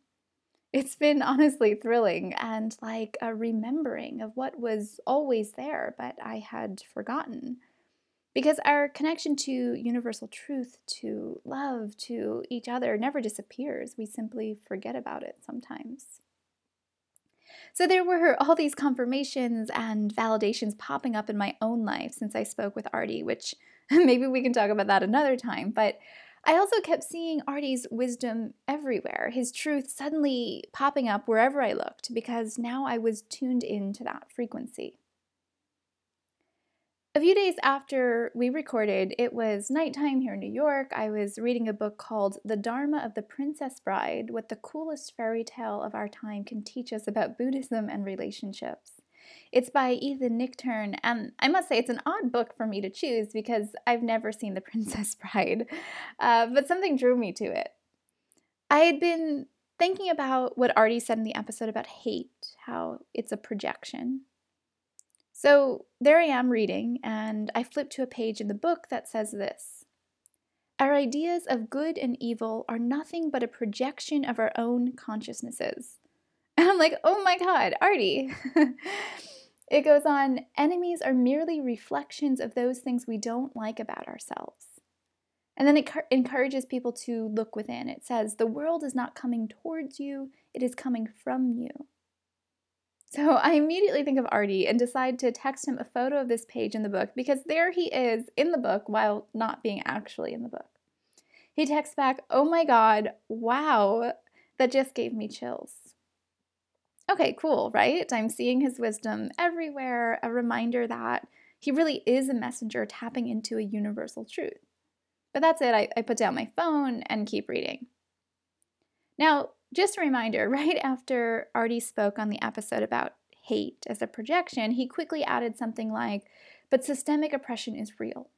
It's been honestly thrilling and like a remembering of what was always there, but I had forgotten. Because our connection to universal truth, to love, to each other never disappears. We simply forget about it sometimes. So there were all these confirmations and validations popping up in my own life since I spoke with Artie, which maybe we can talk about that another time. But I also kept seeing Artie's wisdom everywhere, his truth suddenly popping up wherever I looked, because now I was tuned into that frequency. A few days after we recorded, it was nighttime here in New York. I was reading a book called The Dharma of the Princess Bride What the Coolest Fairy Tale of Our Time Can Teach Us About Buddhism and Relationships. It's by Ethan Nichtern, and I must say it's an odd book for me to choose because I've never seen The Princess Bride, uh, but something drew me to it. I had been thinking about what Artie said in the episode about hate, how it's a projection. So there I am reading, and I flip to a page in the book that says this Our ideas of good and evil are nothing but a projection of our own consciousnesses. And I'm like, oh my God, Artie. It goes on enemies are merely reflections of those things we don't like about ourselves. And then it encourages people to look within. It says, The world is not coming towards you, it is coming from you. So I immediately think of Artie and decide to text him a photo of this page in the book because there he is in the book while not being actually in the book. He texts back, Oh my God, wow, that just gave me chills. Okay, cool, right? I'm seeing his wisdom everywhere, a reminder that he really is a messenger tapping into a universal truth. But that's it. I, I put down my phone and keep reading. Now, just a reminder right after Artie spoke on the episode about hate as a projection, he quickly added something like, but systemic oppression is real.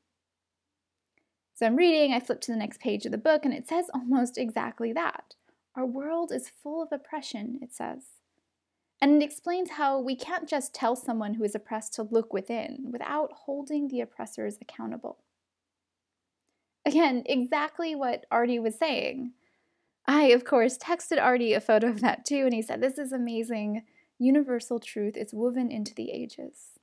So I'm reading, I flip to the next page of the book, and it says almost exactly that. Our world is full of oppression, it says. And it explains how we can't just tell someone who is oppressed to look within without holding the oppressors accountable. Again, exactly what Artie was saying. I, of course, texted Artie a photo of that too, and he said, This is amazing. Universal truth is woven into the ages.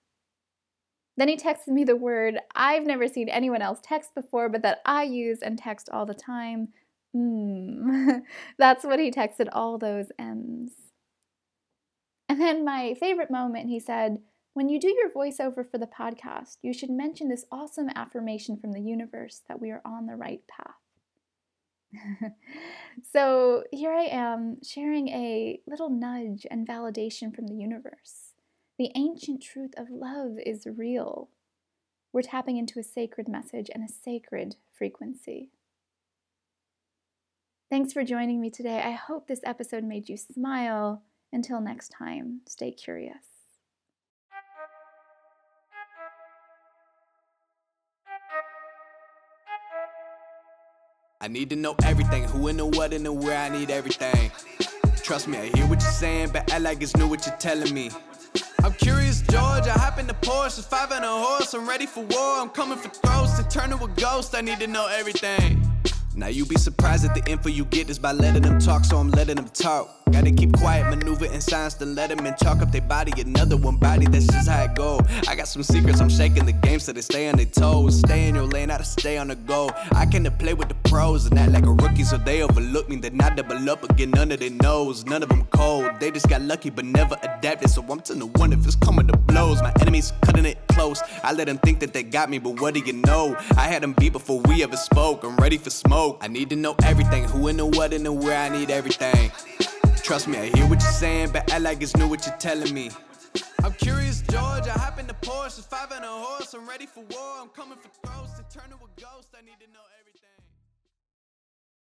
Then he texted me the word I've never seen anyone else text before, but that I use and text all the time. Mmm. That's what he texted all those M's. And then my favorite moment, he said, When you do your voiceover for the podcast, you should mention this awesome affirmation from the universe that we are on the right path. so here I am sharing a little nudge and validation from the universe. The ancient truth of love is real. We're tapping into a sacred message and a sacred frequency. Thanks for joining me today. I hope this episode made you smile. Until next time, stay curious. I need to know everything who and the what and the where I need everything. Trust me, I hear what you're saying, but act like it's new what you're telling me. I'm curious, George. I hop in the Porsche, it's five and a horse. I'm ready for war. I'm coming for throats to turn to a ghost. I need to know everything. Now you be surprised at the info you get is by letting them talk, so I'm letting them talk. Gotta keep quiet, maneuver in silence, then let them in chalk up their body. Another one body, that's just how it go. I got some secrets, I'm shaking the game so they stay on their toes. Stay in your lane, how to stay on the go. I can play with the pros and act like a rookie, so they overlook me. Then I double up again, none of their nose. None of them cold, they just got lucky but never adapted. So I'm to the one if it's coming to blows. My enemies cutting it close. I let them think that they got me, but what do you know? I had them beat before we ever spoke. I'm ready for smoke. I need to know everything who and the what and the where I need everything. Trust me, I hear what you're saying, but act like it's new what you're telling me. I'm curious, George. I hop in the Porsche, five and a horse. I'm ready for war. I'm coming for throats to turn to a ghost. I need to know.